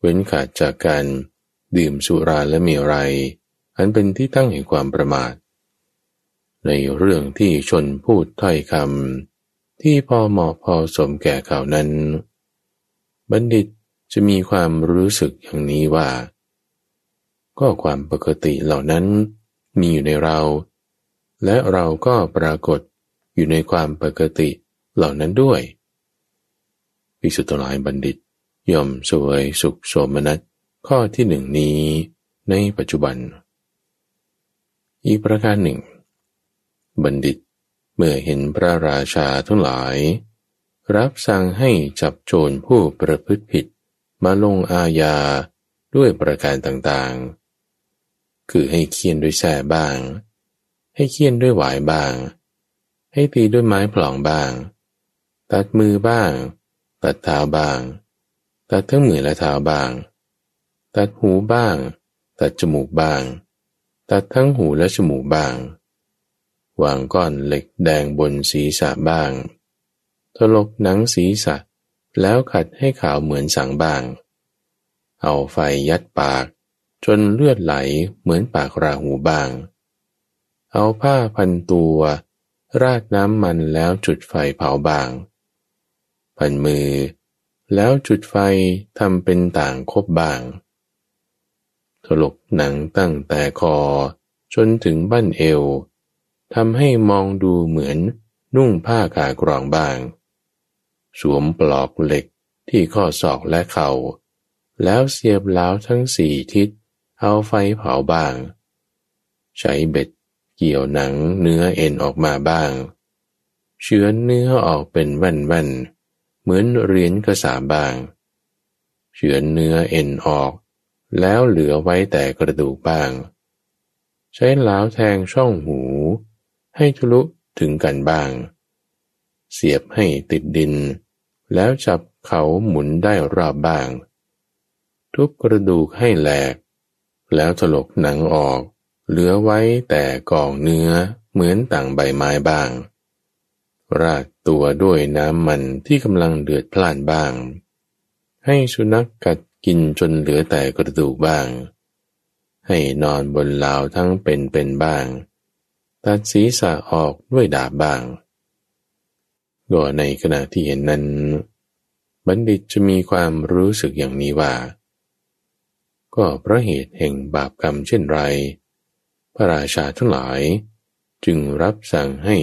เว้นขาดจากการดื่มสุราและมีไร อันเป็นที่ตั้งแห่งความประมาท ในเรื่องที่ชนพูดถ้อยคำที่พอเหมาะพอสมแก่เขาวนั้น บัณฑิต จะมีความรู้สึกอย่างนี้ว่า ก็ความปกติเหล่านั้นมีอยู่ในเรา และเราก็ปรากฏอยู่ในความปกติเหล่านั้นด้วยภิกษุทั้งหลายบัณฑิต ย่อมสวยสุขโสมนัสข้อที่หนึ่งนี้ในปัจจุบัน อีกประการหนึ่ง บัณฑิตเมื่อเห็นพระราชาทั้งหลาย รับสั่งให้จับโจรผู้ประพฤติผิด มาลงอาญาด้วยประการต่างๆ คือให้เคียนด้วยแส่บ้าง ให้เคียนด้วยหวายบ้าง ให้ตีด้วยไม้ปล่องบ้าง ตัดมือบ้าง ตัดเท้าบ้าง ตัดทั้งมือและเท้าบ้าง ตัดหูบ้าง ตัดจมูกบ้าง ตัดทั้งหูและจมูกบ้าง วางก้อนเหล็กแดงบนศีรษะบ้าง ถลกหนังศีรษะ แล้วขัดให้ขาวเหมือนสังบาง เอาไฟยัดปาก จนเลือดไหลเหมือนปากราหูบาง เอาผ้าพันตัว ราดน้ำมันแล้วจุดไฟเผาบาง พันมือ แล้วจุดไฟทำเป็นต่างคบบางถลกหนังตั้งแต่คอ จนถึงบั้นเอวทำให้มองดูเหมือนนุ่งผ้ากากรองบาง สวมปลอกเหล็กที่ข้อศอกและเขา่า แล้วเสียบเล้าทั้งสี่ทิศ เอาไฟเผาบ้าง ใช้เบ็ดเกี่ยวหนังเนื้อเอ็นออกมาบ้าง เชื้อเนื้อออกเป็นแว่นๆ เหมือนเหรียญกระสาบาง เชื้อเนื้อเอ็นออก แล้วเหลือไว้แต่กระดูกบ้าง ใช้เล้าแทงช่องหู ให้ทะลุถึงกันบ้าง เสียบให้ติดดิน แล้วจับเขาหมุนได้รอบบ้าง ทุบกระดูกให้แหลก แล้วถลกหนังออก เหลือไว้แต่กองเนื้อเหมือนต่างใบไม้บ้าง ราดตัวด้วยน้ำมันที่กำลังเดือดพล่านบ้าง ให้สุนัขกกัดกินจนเหลือแต่กระดูกบ้าง ให้นอนบนลาวทั้งเป็นเป็นบ้าง ตัดศีรษะออกด้วยดาบบ้าง ก็ในขณะที่เห็นนั้น บัณฑิตจะมีความรู้สึกอย่างนี้ว่า ก็เพราะเหตุแห่งบาปกรรมเช่นไร พระราชาทั้งหลาย จึงรับสั่งให้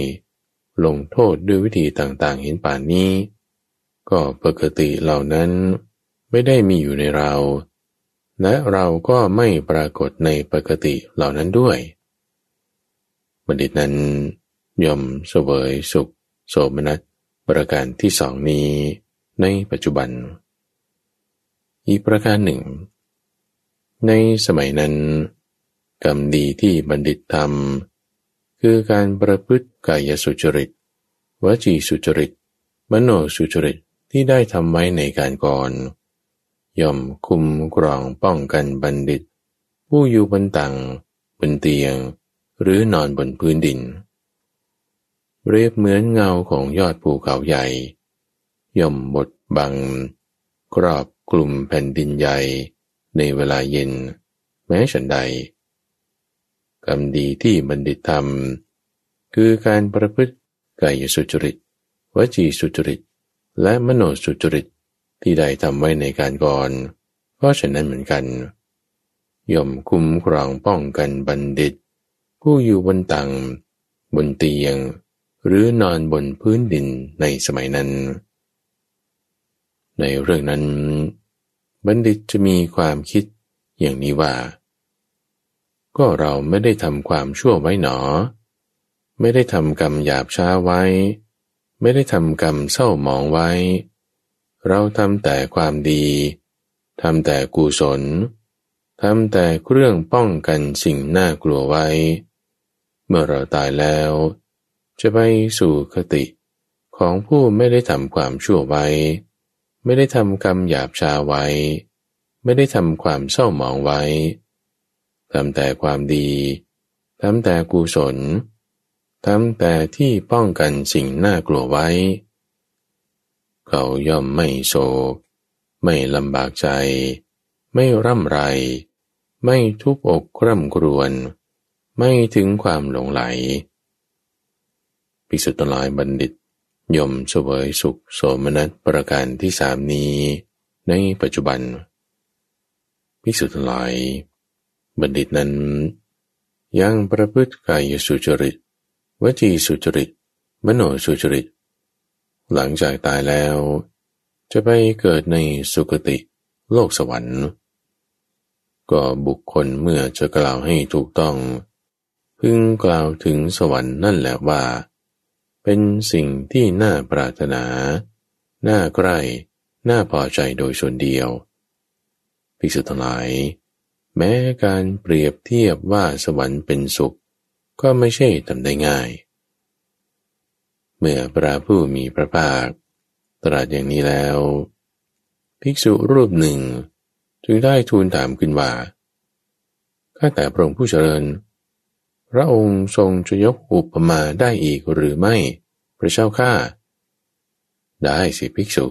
ลงโทษด้วยวิธีต่างๆ เห็นป่านนี้ ก็ปกติเหล่านั้นไม่ได้มีอยู่ในเรา และเราก็ไม่ปรากฏในปกติเหล่านั้นด้วย บัณฑิตนั้นย่อมเสวยสุขโสมนัส ประการที่สองนี้ในปัจจุบัน อีกประการหนึ่ง ในสมัยนั้น กรรมดีที่บัณฑิตทำคือการประพฤติกายสุจริตวจีสุจริต มโนสุจริตที่ได้ทำไว้ในการก่อน ย่อมคุมกรองป้องกันบัณฑิต ผู้อยู่บนตังบนเตียง หรือนอนบนพื้นดิน เรียบเหมือนเงาของยอดภูเขาใหญ่ ย่อมบดบัง ครอบกลุ่มแผ่นดินใหญ่ ในเวลาเย็น แม้ฉันใดกรรมดีที่บัณฑิตทำคือการประพฤติกายสุจริต วจีสุจริต และมโนสุจริตที่ได้ทำไว้ในการก่อน ก็ฉะนั้นเหมือนกัน ย่อมคุ้มครองป้องกันบัณฑิต ผู้อยู่บนตังบนเตียง หรือนอนบนพื้นดินในสมัยนั้น ในเรื่องนั้น บัณฑิตจะมีความคิดอย่างนี้ว่า ก็เราไม่ได้ทำความชั่วไว้หนอ ไม่ได้ทำกรรมหยาบช้าไว้ ไม่ได้ทำกรรมเศร้าหมองไว้ เราทำแต่ความดีทำแต่กุศลทำแต่เครื่องป้องกันสิ่งน่ากลัวไว้ เมื่อเราตายแล้ว จะไปสู่คติของผู้ไม่ได้ทำความชั่วไว้ ไม่ได้ทำกรรมหยาบชาไว้ ไม่ได้ทำความเศร้าหมองไว้ทำแต่ความดีทำแต่กุศลทำแต่ที่ป้องกันสิ่งน่ากลัวไว้ เขาย่อมไม่โศก ไม่ลำบากใจ ไม่ร่ำไร ไม่ทุบอกคร่ำครวญ ไม่ถึงความหลงไหล ภิกษุตลายบัณฑิตยมเสวยสุขโสมนัสประการที่สามนี้ในปัจจุบัน ภิกษุตลาย บัณฑิตนั้นยังประพฤติกายสุจริตวจีสุจริต มโนสุจริต หลังจากตายแล้ว จะไปเกิดในสุคติโลกสวรรค์ ก็บุคคลเมื่อจะกล่าวให้ถูกต้อง พึงกล่าวถึงสวรรค์นั่นแหละว่า เป็นสิ่งที่น่าปรารถนา น่าใกล้ น่าพอใจโดยส่วนเดียว ภิกษุทั้งหลาย แม้การเปรียบเทียบว่าสวรรค์เป็นสุข ก็ไม่ใช่ทำได้ง่าย เมื่อพระผู้มีพระภาค ตรัสอย่างนี้แล้ว ภิกษุรูปหนึ่ง จึงได้ทูลถามขึ้นว่า ข้าแต่พระองค์ผู้เจริญ พระองค์ทรงจะยกอุปมาได้อีกหรือไม่ พระเจ้าข้าได้สิภิกษุ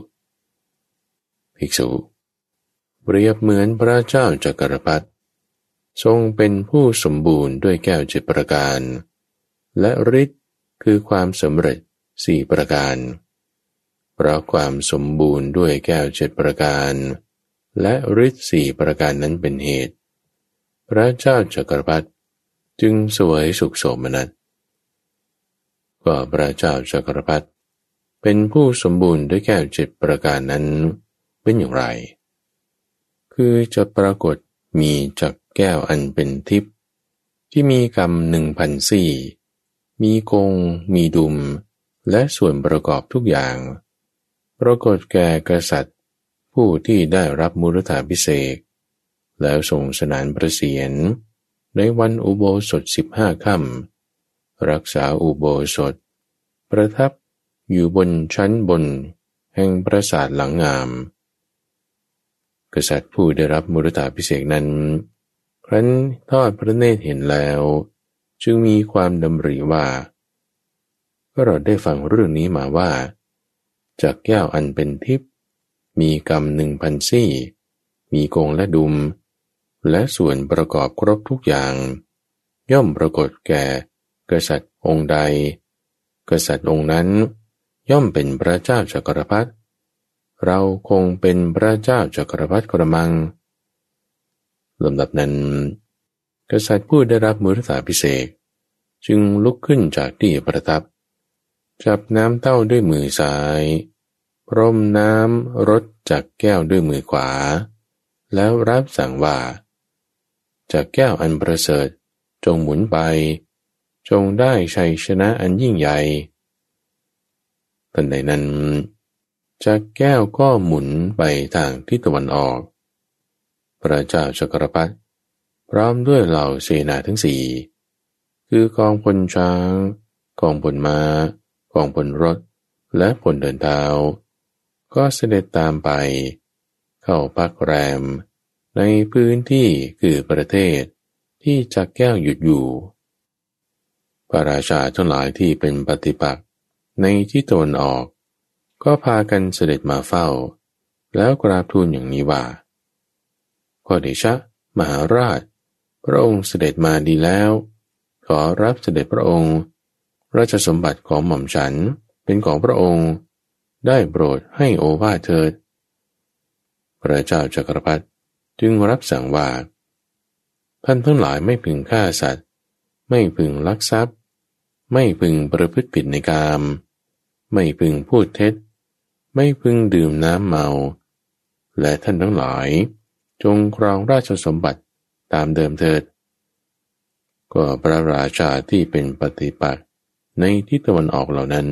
ภิกษุ เปรียบเหมือนพระเจ้าจักรพรรดิทรงเป็นผู้สมบูรณ์ด้วยแก้วเจ็ดประการ และฤทธิ์คือความสำเร็จสี่ประการ เพราะความสมบูรณ์ด้วยแก้วเจ็ดประการ และฤทธิ์สี่ประการนั้นเป็นเหตุ พระเจ้าจักรพรรดิ จึงสวยสุขโสมนัสก็พระเจ้าจักรพรรดิเป็นผู้สมบูรณ์ด้วยแก้วจ็ดประการนั้นเป็นอย่างไร คือจะปรากฏมีจักแก้วอันเป็นทิพย์ที่มีกรรมหนึ่งพันสี่มีกง มีดุม และส่วนประกอบทุกอย่าง ปรากฏแก่กษัตริย์ ผู้ที่ได้รับมุรธาพิเศษ แล้วทรงสนานประเสียน ในวันอุโบสถสิบห้าค่ำรักษาอุโบสถ ประทับอยู่บนชั้นบน แห่งปราสาทหลังงาม กษัตริย์ผู้ได้รับมุรตาพิเศษนั้น ครั้นทอดพระเนตรเห็นแล้ว จึงมีความดำริว่าก็เราได้ฟังเรื่องนี้มาว่าจากแก้วอันเป็นทิพย์มีกรรมหนึ่งพันซี่ มีกงและดุม และส่วนประกอบครบทุกอย่าง ย่อมปรากฏแก่ กษัตริย์องค์ใด กษัตริย์องค์นั้น ย่อมเป็นพระเจ้าจักรพรรดิเราคงเป็นพระเจ้าจักรพรรดิกระมังลำดับนั้น กษัตริย์ผู้ได้รับมือรักษาพิเศษจึงลุกขึ้นจากที่ประทับ จับน้ำเต้าด้วยมือซ้ายพรมน้ำรดจากแก้วด้วยมือขวา แล้วรับสั่งว่า จากแก้วอันประเสริฐ จงหมุนไป จงได้ชัยชนะอันยิ่งใหญ่ทันใดนั้นจากแก้วก็หมุนไปทางทิศตะวันออก พระเจ้าจักรพรรดิพร้อมด้วยเหล่าเสนาทั้งสี่คือกองพลช้าง กองพลมา้า กองพลรถ และพลเดินเท้า ก็เสด็จตามไป เข้าพักแรม ในพื้นที่คือประเทศที่จักแก้วหยุดอยู่ พระราชาทั้งหลายที่เป็นปฏิปักษ์ในที่ตนออก ก็พากันเสด็จมาเฝ้า แล้วกราบทูลอย่างนี้ว่าขอเดชะ มหาราช พระองค์เสด็จมาดีแล้ว ขอรับเสด็จพระองค์ ราชสมบัติของหม่อมฉันเป็นของพระองค์ ได้โปรดให้โอวาเถิด พระเจ้าจักรพรรดิ จึงรับสั่งว่า ท่านทั้งหลายไม่พึงฆ่าสัตว์ ไม่พึงลักทรัพย์ ไม่พึงประพฤติผิดในกาม ไม่พึงพูดเท็จ ไม่พึงดื่มน้ำเมา และท่านทั้งหลาย จงครองราชสมบัติตามเดิมเถิด ก็พระราชาที่เป็นปฏิปักษ์ในทิศตะวันออกเหล่านั้น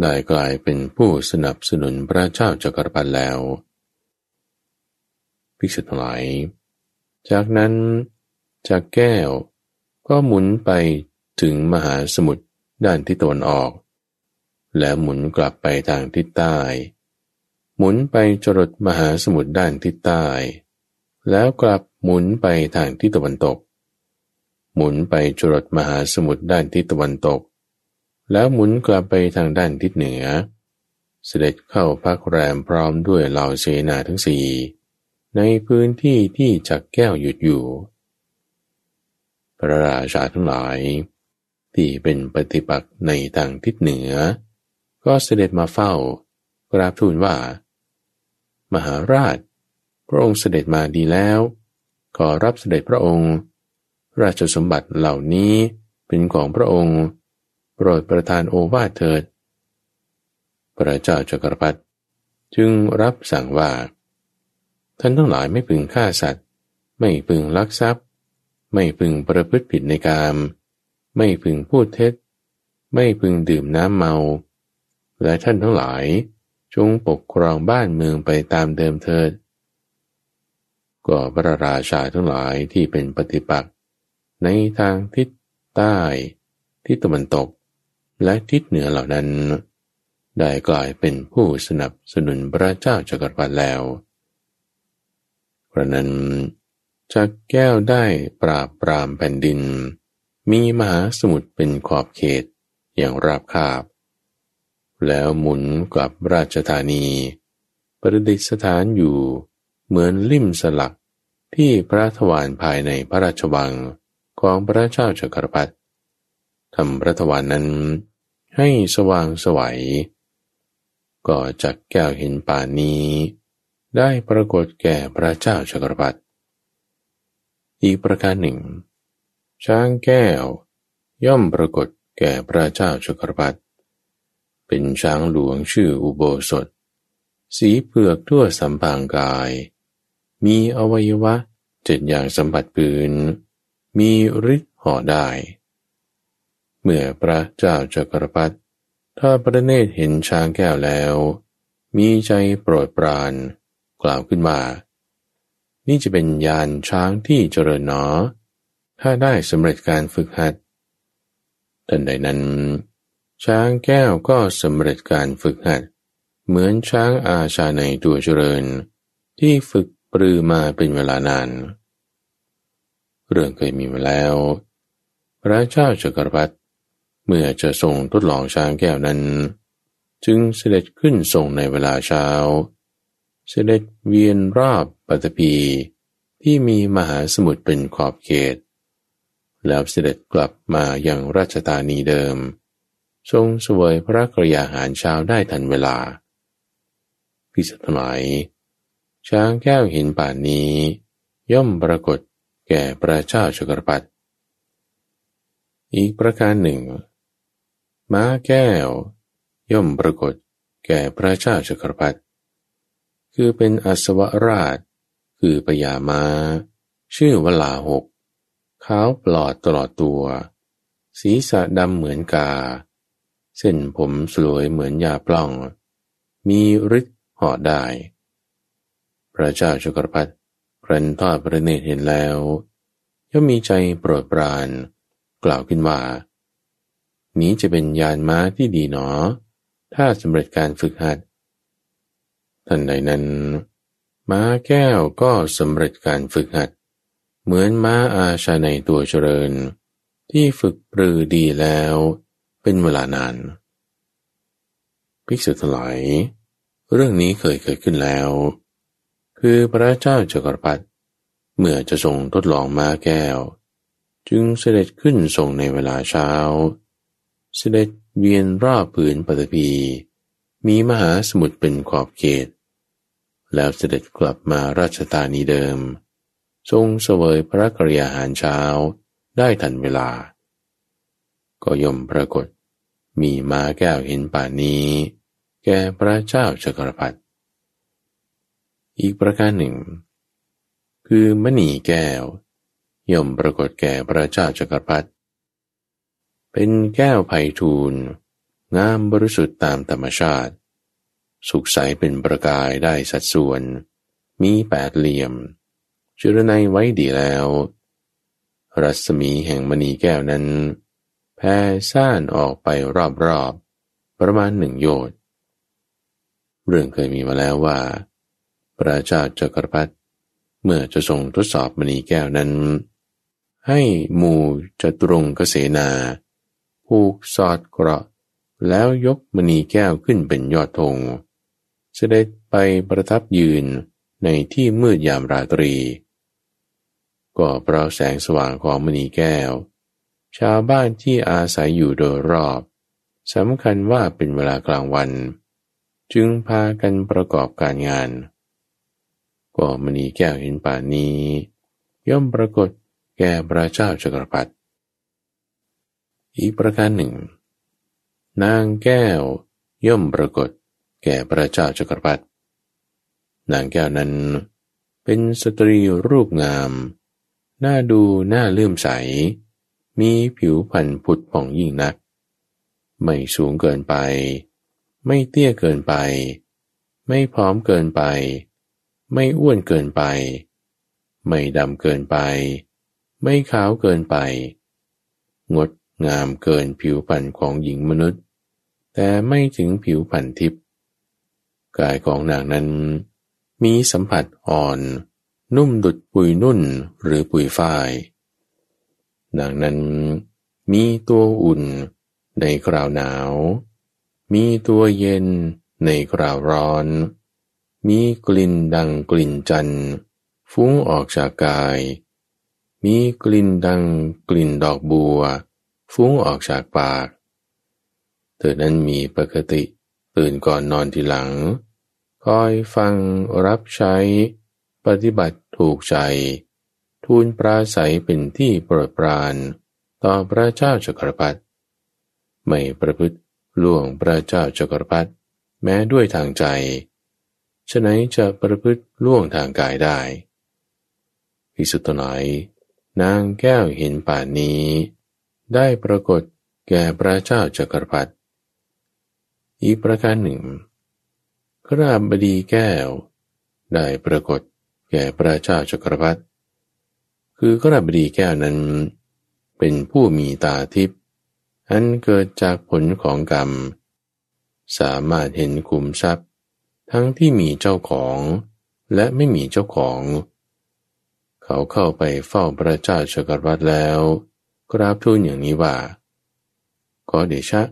ได้กลายเป็นผู้สนับสนุนพระเจ้าจักรพรรดิแล้ว ภิกษุทั้งหลาย จากนั้นจากแก้ว ก็หมุนไปถึงมหาสมุทรด้านทิศตะวันออก แล้วหมุนกลับไปทางทิศใต้ หมุนไปจรดมหาสมุทรด้านทิศใต้ แล้วกลับหมุนไปทางทิศตะวันตก หมุนไปจรดมหาสมุทรด้านทิศตะวันตก แล้วหมุนกลับไปทางด้านทิศเหนือ เสด็จเข้าพักแรมพร้อมด้วยเหล่าเสนาทั้งสี่ ในพื้นที่ที่จักแก้วหยุดอยู่ พระราชาทั้งหลาย ที่เป็นปฏิปักษ์ในทางทิศเหนือ ก็เสด็จมาเฝ้ากราบทูลว่า มหาราช พระองค์เสด็จมาดีแล้ว ขอรับเสด็จพระองค์ ราชสมบัติเหล่านี้เป็นของพระองค์ โปรดประทานโอวาทเถิด พระเจ้าจักรพรรดิจึงรับสั่งว่า ท่านทั้งหลายไม่พึงฆ่าสัตว์ ไม่พึงลักทรัพย์ ไม่พึงประพฤติผิดในกาม ไม่พึงพูดเท็จ ไม่พึงดื่มน้ำเมา และท่านทั้งหลายจงปกครองบ้านเมืองไปตามเดิมเถิด ก็พระราชาทั้งหลายที่เป็นปฏิปักษ์ในทางทิศใต้ ทิศตะวันตก และทิศเหนือเหล่านั้น ได้กลายเป็นผู้สนับสนุนพระเจ้าจักรพรรดิแล้ว กระนั้นจากแก้วได้ปราบปรามแผ่นดิน มีมหาสมุทรเป็นขอบเขตอย่างราบคาบ แล้วหมุนกลับราชธานี ประดิษฐานอยู่เหมือนลิ่มสลักที่พระทวารภายในพระราชวังของพระเจ้าจักรพรรดิทำพระทวารนนั้นให้สว่างสวัยก็จักแก้วเห็นป่านี้ ได้ปรากฏแก่พระเจ้าจักรพรรดิอีกประการหนึ่ง ช้างแก้ว ย่อมปรากฏแก่พระเจ้าจักรพรรดิเป็นช้างหลวงชื่ออุโบสถ สีเผือกทั่วสัมพังกาย มีอวัยวะเจ็ดอย่างสัมผัสปืน มีฤทธิ์ห่อได้ เมื่อพระเจ้าจักรพรรดิถ้าพระเนตรเห็นช้างแก้วแล้ว มีใจโปรดปราน กล่าวขึ้นว่า นี่จะเป็นยานช้างที่เจริญหนอ ถ้าได้สำเร็จการฝึกหัดทันใดนั้น ช้างแก้วก็สำเร็จการฝึกหัด เหมือนช้างอาชาในตัวเจริญ ที่ฝึกปรือมาเป็นเวลานาน เรื่องเคยมีมาแล้ว พระเจ้าจักรพรรดิเมื่อจะทรงทดลองช้างแก้วนั้น จึงเสด็จขึ้นทรงในเวลาเช้า เสด็จเวียนรอบปัตภีที่มีมหาสมุทรเป็นขอบเขต แล้วเสด็จกลับมาอย่างราชธานีเดิม ทรงสวยพระกรยาหารเช้าได้ทันเวลาพิสุทธิ์หมายช้างแก้วหินป่านนี้ ย่อมปรากฏแก่พระเจ้าชกรปัตอีกประการหนึ่ง ม้าแก้ว ย่อมปรากฏแก่พระเจ้าชกรปัต คือเป็นอสวราช คือปยามา ชื่อวลาหกขาวปลอดตลอดตัว ศีรษะดำเหมือนกา เส้นผมสวยเหมือนยาปล้อง มีฤทธิ์ห่อได้ พระเจ้าชกรพัฒครันทอดพระเนตรเห็นแล้วย่อมมีใจโปรดปราน กล่าวขึ้นว่า นี้จะเป็นยานม้าที่ดีหนอ ถ้าสำเร็จการฝึกหัด ทันใดนั้น ม้าแก้วก็สำเร็จการฝึกหัด เหมือนม้าอาชาในตัวเจริญ ที่ฝึกปรือดีแล้วเป็นเวลานาน ภิกษุทั้งหลาย เรื่องนี้เคยเกิดขึ้นแล้ว คือพระเจ้าจักรพรรดิเมื่อจะทรงทดลองม้าแก้ว จึงเสด็จขึ้นทรงในเวลาเช้า เสด็จเวียนรอบผืนปฐพีมีมหาสมุทรเป็นขอบเขต แล้วเสด็จกลับมาราชธานีเดิม ทรงเสวยพระกรยาหารเช้าได้ทันเวลา ก็ย่อมปรากฏ มีม้าแก้วเห็นป่านนี้ แก่พระเจ้าจักรพรรดิอีกประการหนึ่ง คือมณีแก้ว ย่อมปรากฏแก่พระเจ้าจักรพรรดิเป็นแก้วไผ่ทูลงามบริสุทธิ์ตามธรรมชาติ สุขใสเป็นประกายได้สัดส่วน มีแปดเหลี่ยมจุรนัยไว้ดีแล้ว รัศมีแห่งมณีแก้วนั้น แผ่ซ่านออกไปรอบๆ ประมาณหนึ่งโยชน์เรื่องเคยมีมาแล้วว่า พระเจ้าจักรพรรดิเมื่อจะทรงทดสอบมณีแก้วนั้น ให้หมู่จตุรงกเสนาผูกสอดเกราะแล้วยกมณีแก้วขึ้นเป็นยอดธง เสด็จไปประทับยืนในที่มืดยามราตรี ก็เพราะแสงสว่างของมณีแก้ว ชาวบ้านที่อาศัยอยู่โดยรอบสำคัญว่าเป็นเวลากลางวัน จึงพากันประกอบการงาน ก็มณีแก้วเห็นป่านนี้ ย่อมปรากฏแก่พระเจ้าจักรพรรดิอีกประการหนึ่ง นางแก้วย่อมปรากฏ แก่พระเจ้าจักรพรรดินางแก้วนั้นเป็นสตรีรูปงามน่าดูน่าเลื่อมใส มีผิวพรรณผุดผ่องยิ่งนัก ไม่สูงเกินไป ไม่เตี้ยเกินไป ไม่พร้อมเกินไป ไม่อ้วนเกินไป ไม่ดำเกินไป ไม่ขาวเกินไป งดงามเกินผิวพรรณของหญิงมนุษย์ แต่ไม่ถึงผิวพรรณทิพย์ กายของนางนั้น มีสัมผัสอ่อน นุ่มดุดปุยนุ่นหรือปุยฝ้ายนางนั้นมีตัวอุ่นในคราวหนาว มีตัวเย็นในคราวร้อน มีกลิ่นดังกลิ่นจันฟุ้งออกจากกาย มีกลิ่นดังกลิ่นดอกบัว ฟุ้งออกจากปาก เธอนั้นมีปกติ ตื่นก่อนนอนทีหลัง คอยฟังรับใช้ ปฏิบัติถูกใจ ทูลปราศัยเป็นที่โปรดปราน ต่อพระเจ้าจักรพรรดิไม่ประพฤติล่วงพระเจ้าจักรพรรดิแม้ด้วยทางใจฉะไหนจะประพฤติล่วงทางกายได้พิสุตนายนางแก้วเห็นป่านนี้ ได้ปรากฏแก่พระเจ้าจักรพรรดิ อีกประการหนึ่งขราบดีแก้ว ได้ปรากฏแก่พระเจ้าจักรพรรดิคือขราบดีแก้วนั้น เป็นผู้มีตาทิพย์อันเกิดจากผลของกรรม สามารถเห็นคุมทรัพย์ ทั้งที่มีเจ้าของและไม่มีเจ้าของ เขาเข้าไปเฝ้าพระเจ้าจักรพรรดิแล้ว กราบทูลอย่างนี้ว่าขอเดชะ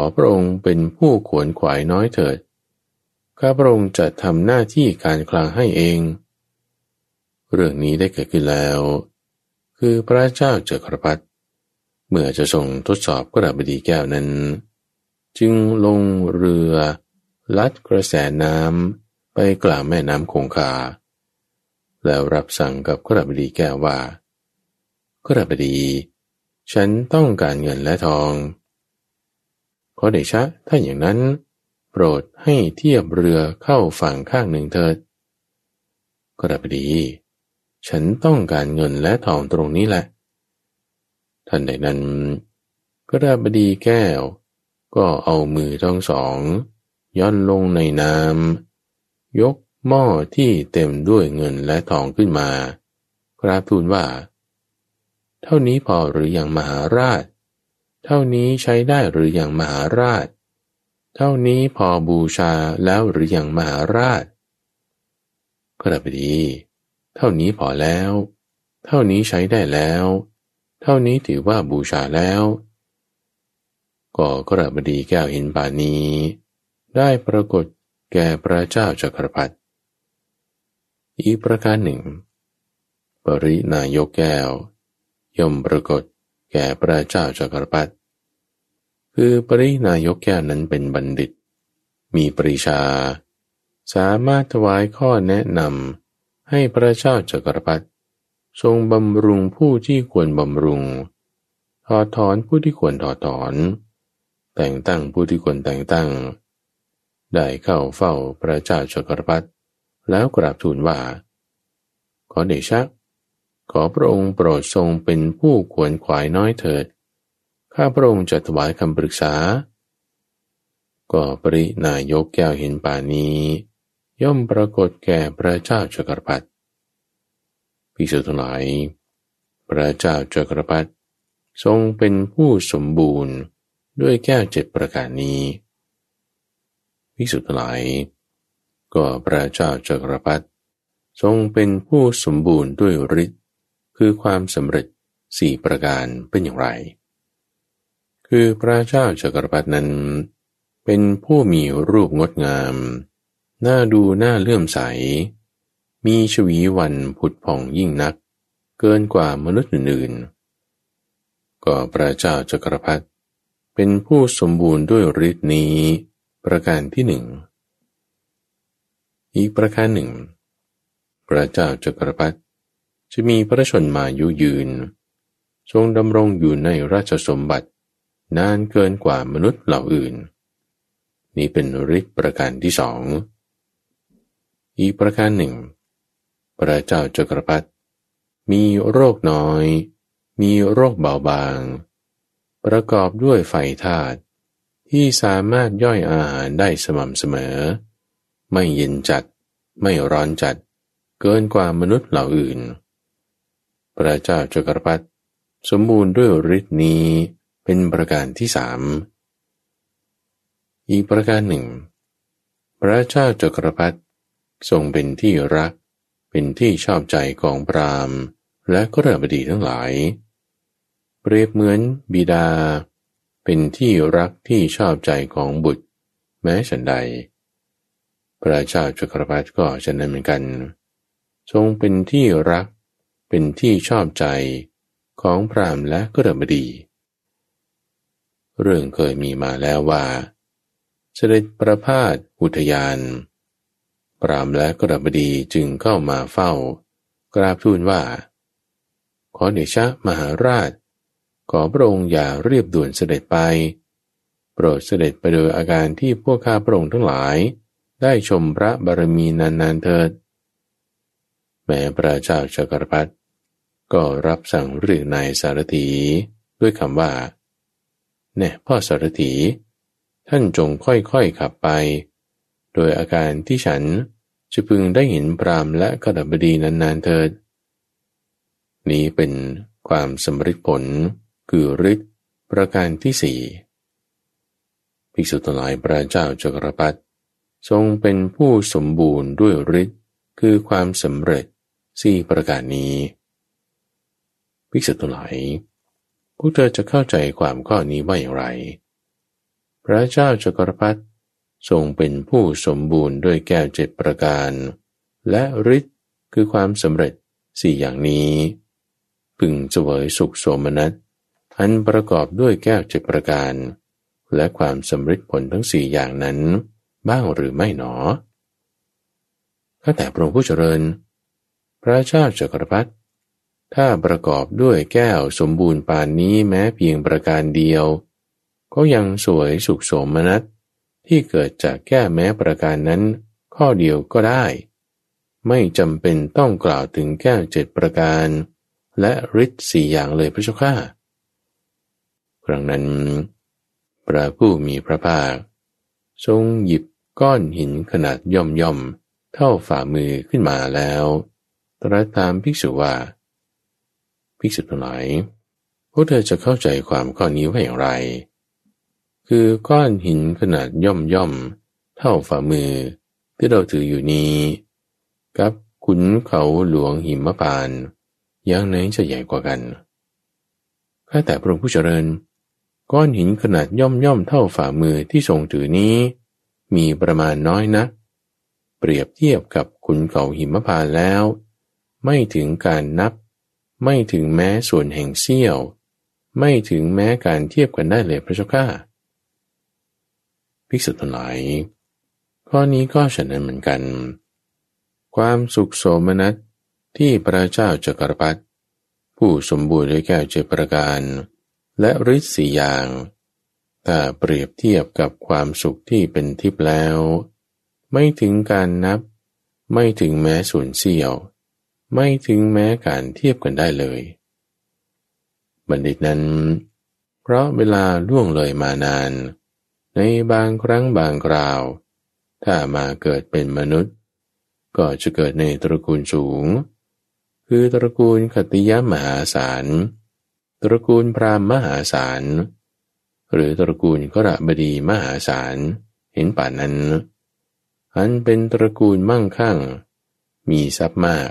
อพระองค์เป็นผู้ขวนขวายน้อยเถิด ข้าพระองค์จะทำหน้าที่การคลังให้เอง เรื่องนี้ได้เกิดขึ้นแล้ว คือพระเจ้าจักรพรรดิเมื่อจะส่งทดสอบกระบดีแก้วนั้น จึงลงเรือลัดกระแสน้ำไปกลางแม่น้ำคงคา แล้วรับสั่งกับกระบดีแก้วว่า กระบดี ฉันต้องการเงินและทอง ขอเดชะ ถ้าอย่างนั้น โปรดให้เทียบเรือเข้าฝั่งข้างหนึ่งเถิดกระบดี ฉันต้องการเงินและทองตรงนี้แหละ ท่านใดนั้นกระบดีแก้ว ก็เอามือทั้งสองย่อนลงในน้ำยกหม้อที่เต็มด้วยเงินและทองขึ้นมากราบทูลว่า เท่านี้พอหรืออย่างมหาราช เท่านี้ใช้ได้หรืออย่างมหาราช เท่านี้พอบูชาแล้วหรืออย่างมหาราชก็ระบดีเท่านี้พอแล้ว เท่านี้ใช้ได้แล้ว เท่านี้ถือว่าบูชาแล้ว ก็กระบดีแก้วเห็นป่านี้ได้ปรากฏแก่พระเจ้าจักรพรรดิอีกประการหนึ่ง ปรินายกแก้วย่อมปรากฏแก่พระเจ้าจักรพรรดิ คือปรินายกแก้วนั้นเป็นบัณฑิต มีปริชา สามารถถวายข้อแนะนำให้พระเจ้าจักรพรรดิทรงบำรุงผู้ที่ควรบำรุง ถอดถอนผู้ที่ควรถอดถอน แต่งตั้งผู้ที่ควรแต่งตั้ง ได้เข้าเฝ้าพระเจ้าจักรพรรดิแล้วกราบทูลว่า ขอเดชะ ขอพระองค์โปรดทรงเป็นผู้ควรขวายน้อยเถิด ข้าพระองค์จะถวายคำปรึกษา ก็ปรินายกแก้วเห็นป่านี้ ย่อมปรากฏแก่พระเจ้าจักรพรรดิพิสุทั้งหลาย พระเจ้าจักรพรรดิทรงเป็นผู้สมบูรณ์ด้วยแก้วเจ็ดประการนี้ภิกษุทั้งหลาย ก็พระเจ้าจักรพรรดิทรงเป็นผู้สมบูรณ์ด้วยฤทธิ์คือความสำเร็จสี่ประการเป็นอย่างไร คือพระเจ้าจักรพรรดินั้น เป็นผู้มีรูปงดงาม น่าดูน่าเลื่อมใส มีชวีวันผุดผ่องยิ่งนัก เกินกว่ามนุษย์อื่นๆ ก็พระเจ้าจักรพรรดิเป็นผู้สมบูรณ์ด้วยฤทธิ์นี้ ประการที่หนึ่ง อีกประการหนึ่ง พระเจ้าจักรพรรดิจะมีพระชนมายุยืน ทรงดำรงอยู่ในราชสมบัติ นานเกินกว่ามนุษย์เหล่าอื่น นี้เป็นฤทธิ์ประการที่สอง อีกประการหนึ่ง พระเจ้าจักรพรรดิมีโรคน้อย มีโรคเบาบาง ประกอบด้วยไฟธาตุที่สามารถย่อยอาหารได้สม่ำเสมอ ไม่เย็นจัด ไม่ร้อนจัด เกินกว่ามนุษย์เหล่าอื่น พระเจ้าจักรพรรดิสมบูรณ์ด้วยฤทธิ์นี้ เป็นประการที่สามอีกประการหนึ่ง พระเจ้าจักรพรรดิทรงเป็นที่รัก เป็นที่ชอบใจของพรามและก็เบดีทั้งหลาย เปรียบเหมือนบิดา เป็นที่รักที่ชอบใจของบุตร แม้ฉันใด พระเจ้าจักรพรรดิก็ฉะนั้นเหมือนกัน ทรงเป็นที่รัก เป็นที่ชอบใจของพรามและกระบดี เรื่องเคยมีมาแล้วว่า เสด็จประพาสอุทยานพรามและกระบดีจึงเข้ามาเฝ้า กราบทูลว่า ขอเดชะมหาราช ขอพระองค์อย่าเรียบด่วนเสด็จไป โปรดเสด็จไปโดยอาการที่พวกข้าพระองค์ทั้งหลาย ได้ชมพระบารมีนานๆเถิด แม้พระเจ้าจักรพรรดิก็รับสั่งเรียกนายสารถีด้วยคำว่า เน่พ่อสารถี ท่านจงค่อยๆขับไป โดยอาการที่ฉันจะพึงได้เห็นพรามและกระดับบดีนานๆเถิด นี้เป็นความสมฤทธิผลคือฤทธิ์ประการที่สี่ภิกษุทั้งหลายพระเจ้าจักรพรรดิทรงเป็นผู้สมบูรณ์ด้วยฤทธิ์คือความสำเร็จสี่ประการนี้ ภิกษุทั้งหลาย พวกเธอจะเข้าใจความข้อนี้ว่าอย่างไร พระเจ้าจักรพรรดิทรงเป็นผู้สมบูรณ์ด้วยแก้วเจ็ดประการ และฤทธิ์คือความสำเร็จสี่อย่างนี้ พึงเสวยสุขโสมนัสอันประกอบด้วยแก้วเจ็ดประการ และความสำเร็จผลทั้งสี่อย่างนั้น บ้างหรือไม่หนอข้าแต่พระองค์ผู้เจริญ พระเจ้าจักรพรรดิ ถ้าประกอบด้วยแก้วสมบูรณ์ปานนี้แม้เพียงประการเดียว ก็ยังสวยสุขสมนัสที่เกิดจากแก้แม้ประการนั้น ข้อเดียวก็ได้ ไม่จำเป็นต้องกล่าวถึงแก้วเจ็ดประการ และฤทธิ์สี่อย่างเลยพระเจ้าข้าครั้งนั้น พระผู้มีพระภาค ทรงหยิบก้อนหินขนาดย่อมย่อมเท่าฝ่ามือขึ้นมาแล้ว ตรัสถามภิกษุว่า ภิกษุทั้งหลายพวกเธอจะเข้าใจความข้อนี้ว่าอย่างไร คือก้อนหินขนาดย่อมย่อมเท่าฝ่ามือที่เราถืออยู่นี้กับขุนเขาหลวงหิมพานอย่างไหนจะใหญ่กว่ากันข้าแต่พระองค์ผู้เจริญ ก้อนหินขนาดย่อมย่อมเท่าฝ่ามือที่ทรงถือนี้ มีประมาณน้อยนะเปรียบเทียบกับขุนเขาหิมพานแล้ว ไม่ถึงการนับ ไม่ถึงแม้ส่วนแห่งเสี้ยว ไม่ถึงแม้การเทียบกันได้เลยพระเจ้าข้าภิกษุทั้งหลายข้อนี้ก็ฉะนั้นเหมือนกัน ความสุขโสมนัสที่พระเจ้าจักรพรรดิผู้สมบูรณ์ด้วยแก้วเจประการ และฤทธิ์สี่อย่าง ถ้าเปรียบเทียบกับความสุขที่เป็นทิพย์แล้ว ไม่ถึงการนับ ไม่ถึงแม้ส่วนเสี้ยว ไม่ถึงแม้การเทียบกันได้เลย บัณฑิตนั้น เพราะเวลาล่วงเลยมานาน ในบางครั้งบางคราว ถ้ามาเกิดเป็นมนุษย์ ก็จะเกิดในตระกูลสูง คือตระกูลขติยมหาศาลตระกูลพราหมณ์มหาศาลหรือตระกูลกระบดีมหาศาลเห็นป่านนั้น อันเป็นตระกูลมั่งคั่ง มีทรัพย์มาก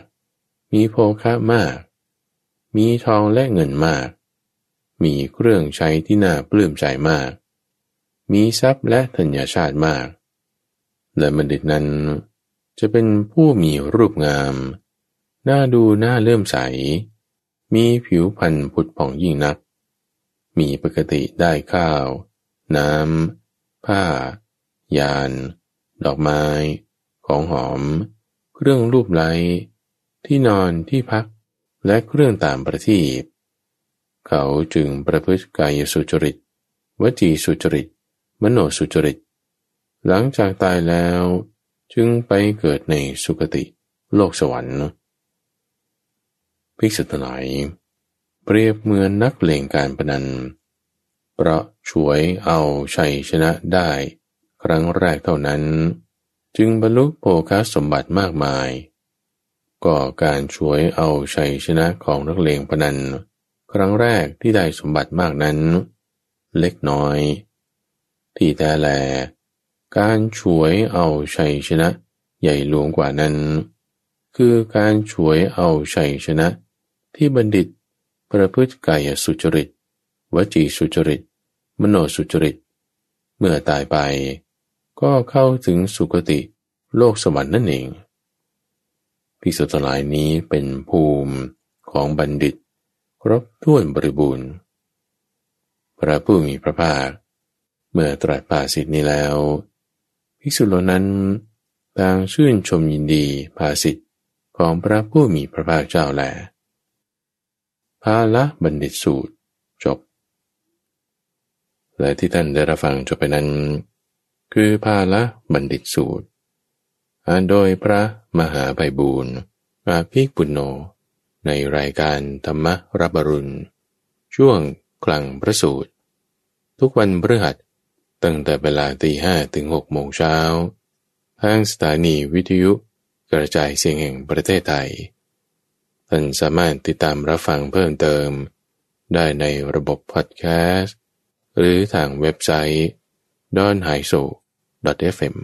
มีโภคะมาก มีทองและเงินมาก มีเครื่องใช้ที่น่าปลื้มใจมาก มีทรัพย์และธัญชาติมาก และบัณฑิตนั้นจะเป็นผู้มีรูปงาม น่าดูน่าเลื่อมใส มีผิวพรรณผุดผ่องยิ่งนัก มีปกติได้ข้าว น้ำ ผ้า ยาน ดอกไม้ ของหอม เครื่องรูปไล้ ที่นอนที่พักและเครื่องตามประทีปเขาจึงประพฤติกายสุจริต วจีสุจริต มโนสุจริต หลังจากตายแล้วจึงไปเกิดในสุคติโลกสวรรค์ภิกษุทั้งหลายเปรียบเหมือนนักเลงการพนัน เพราะช่วยเอาชัยชนะได้ ครั้งแรกเท่านั้น จึงบรรลุโภคสมบัติมากมาย ก็การช่วยเอาชัยชนะของนักเลงพนัน ครั้งแรกที่ได้สมบัติมากนั้น เล็กน้อย ที่แต่แล การช่วยเอาชัยชนะใหญ่หลวงกว่านั้น คือการช่วยเอาชัยชนะ ที่บัณฑิตประพฤติกายสุจริต วจีสุจริต มโนสุจริต เมื่อตายไป ก็เข้าถึงสุคติโลกสวรรค์นั่นเอง ภิกษุทั้งหลายนี้เป็นภูมิของบัณฑิต ครบถ้วนบริบูรณ์ พระผู้มีพระภาค เมื่อตรัสภาสิทธินี้แล้ว ภิกษุเหล่านั้นต่างชื่นชมยินดีภาสิทธิของพระผู้มีพระภาคเจ้าแลภาละบัณฑิตสูตรจบ และที่ท่านได้รับฟังจบไปนั้น คือภาละบัณฑิตสูตรอ่านโดยพระ มหาไพบูรณ์อาภิปุณโญในรายการธรรมรับรุณ ช่วงกลางพระสูตร ทุกวันพฤหัสตั้งแต่เวลาตีห้ถึงหกโมงเช้า ทางสถานีวิทยุกระจายเสียงแห่งประเทศไทย ท่านสามารถติดตามรับฟังเพิ่มเติม ได้ในระบบพอดแคสต์ หรือทางเว็บไซต์ d o n h a i s o fm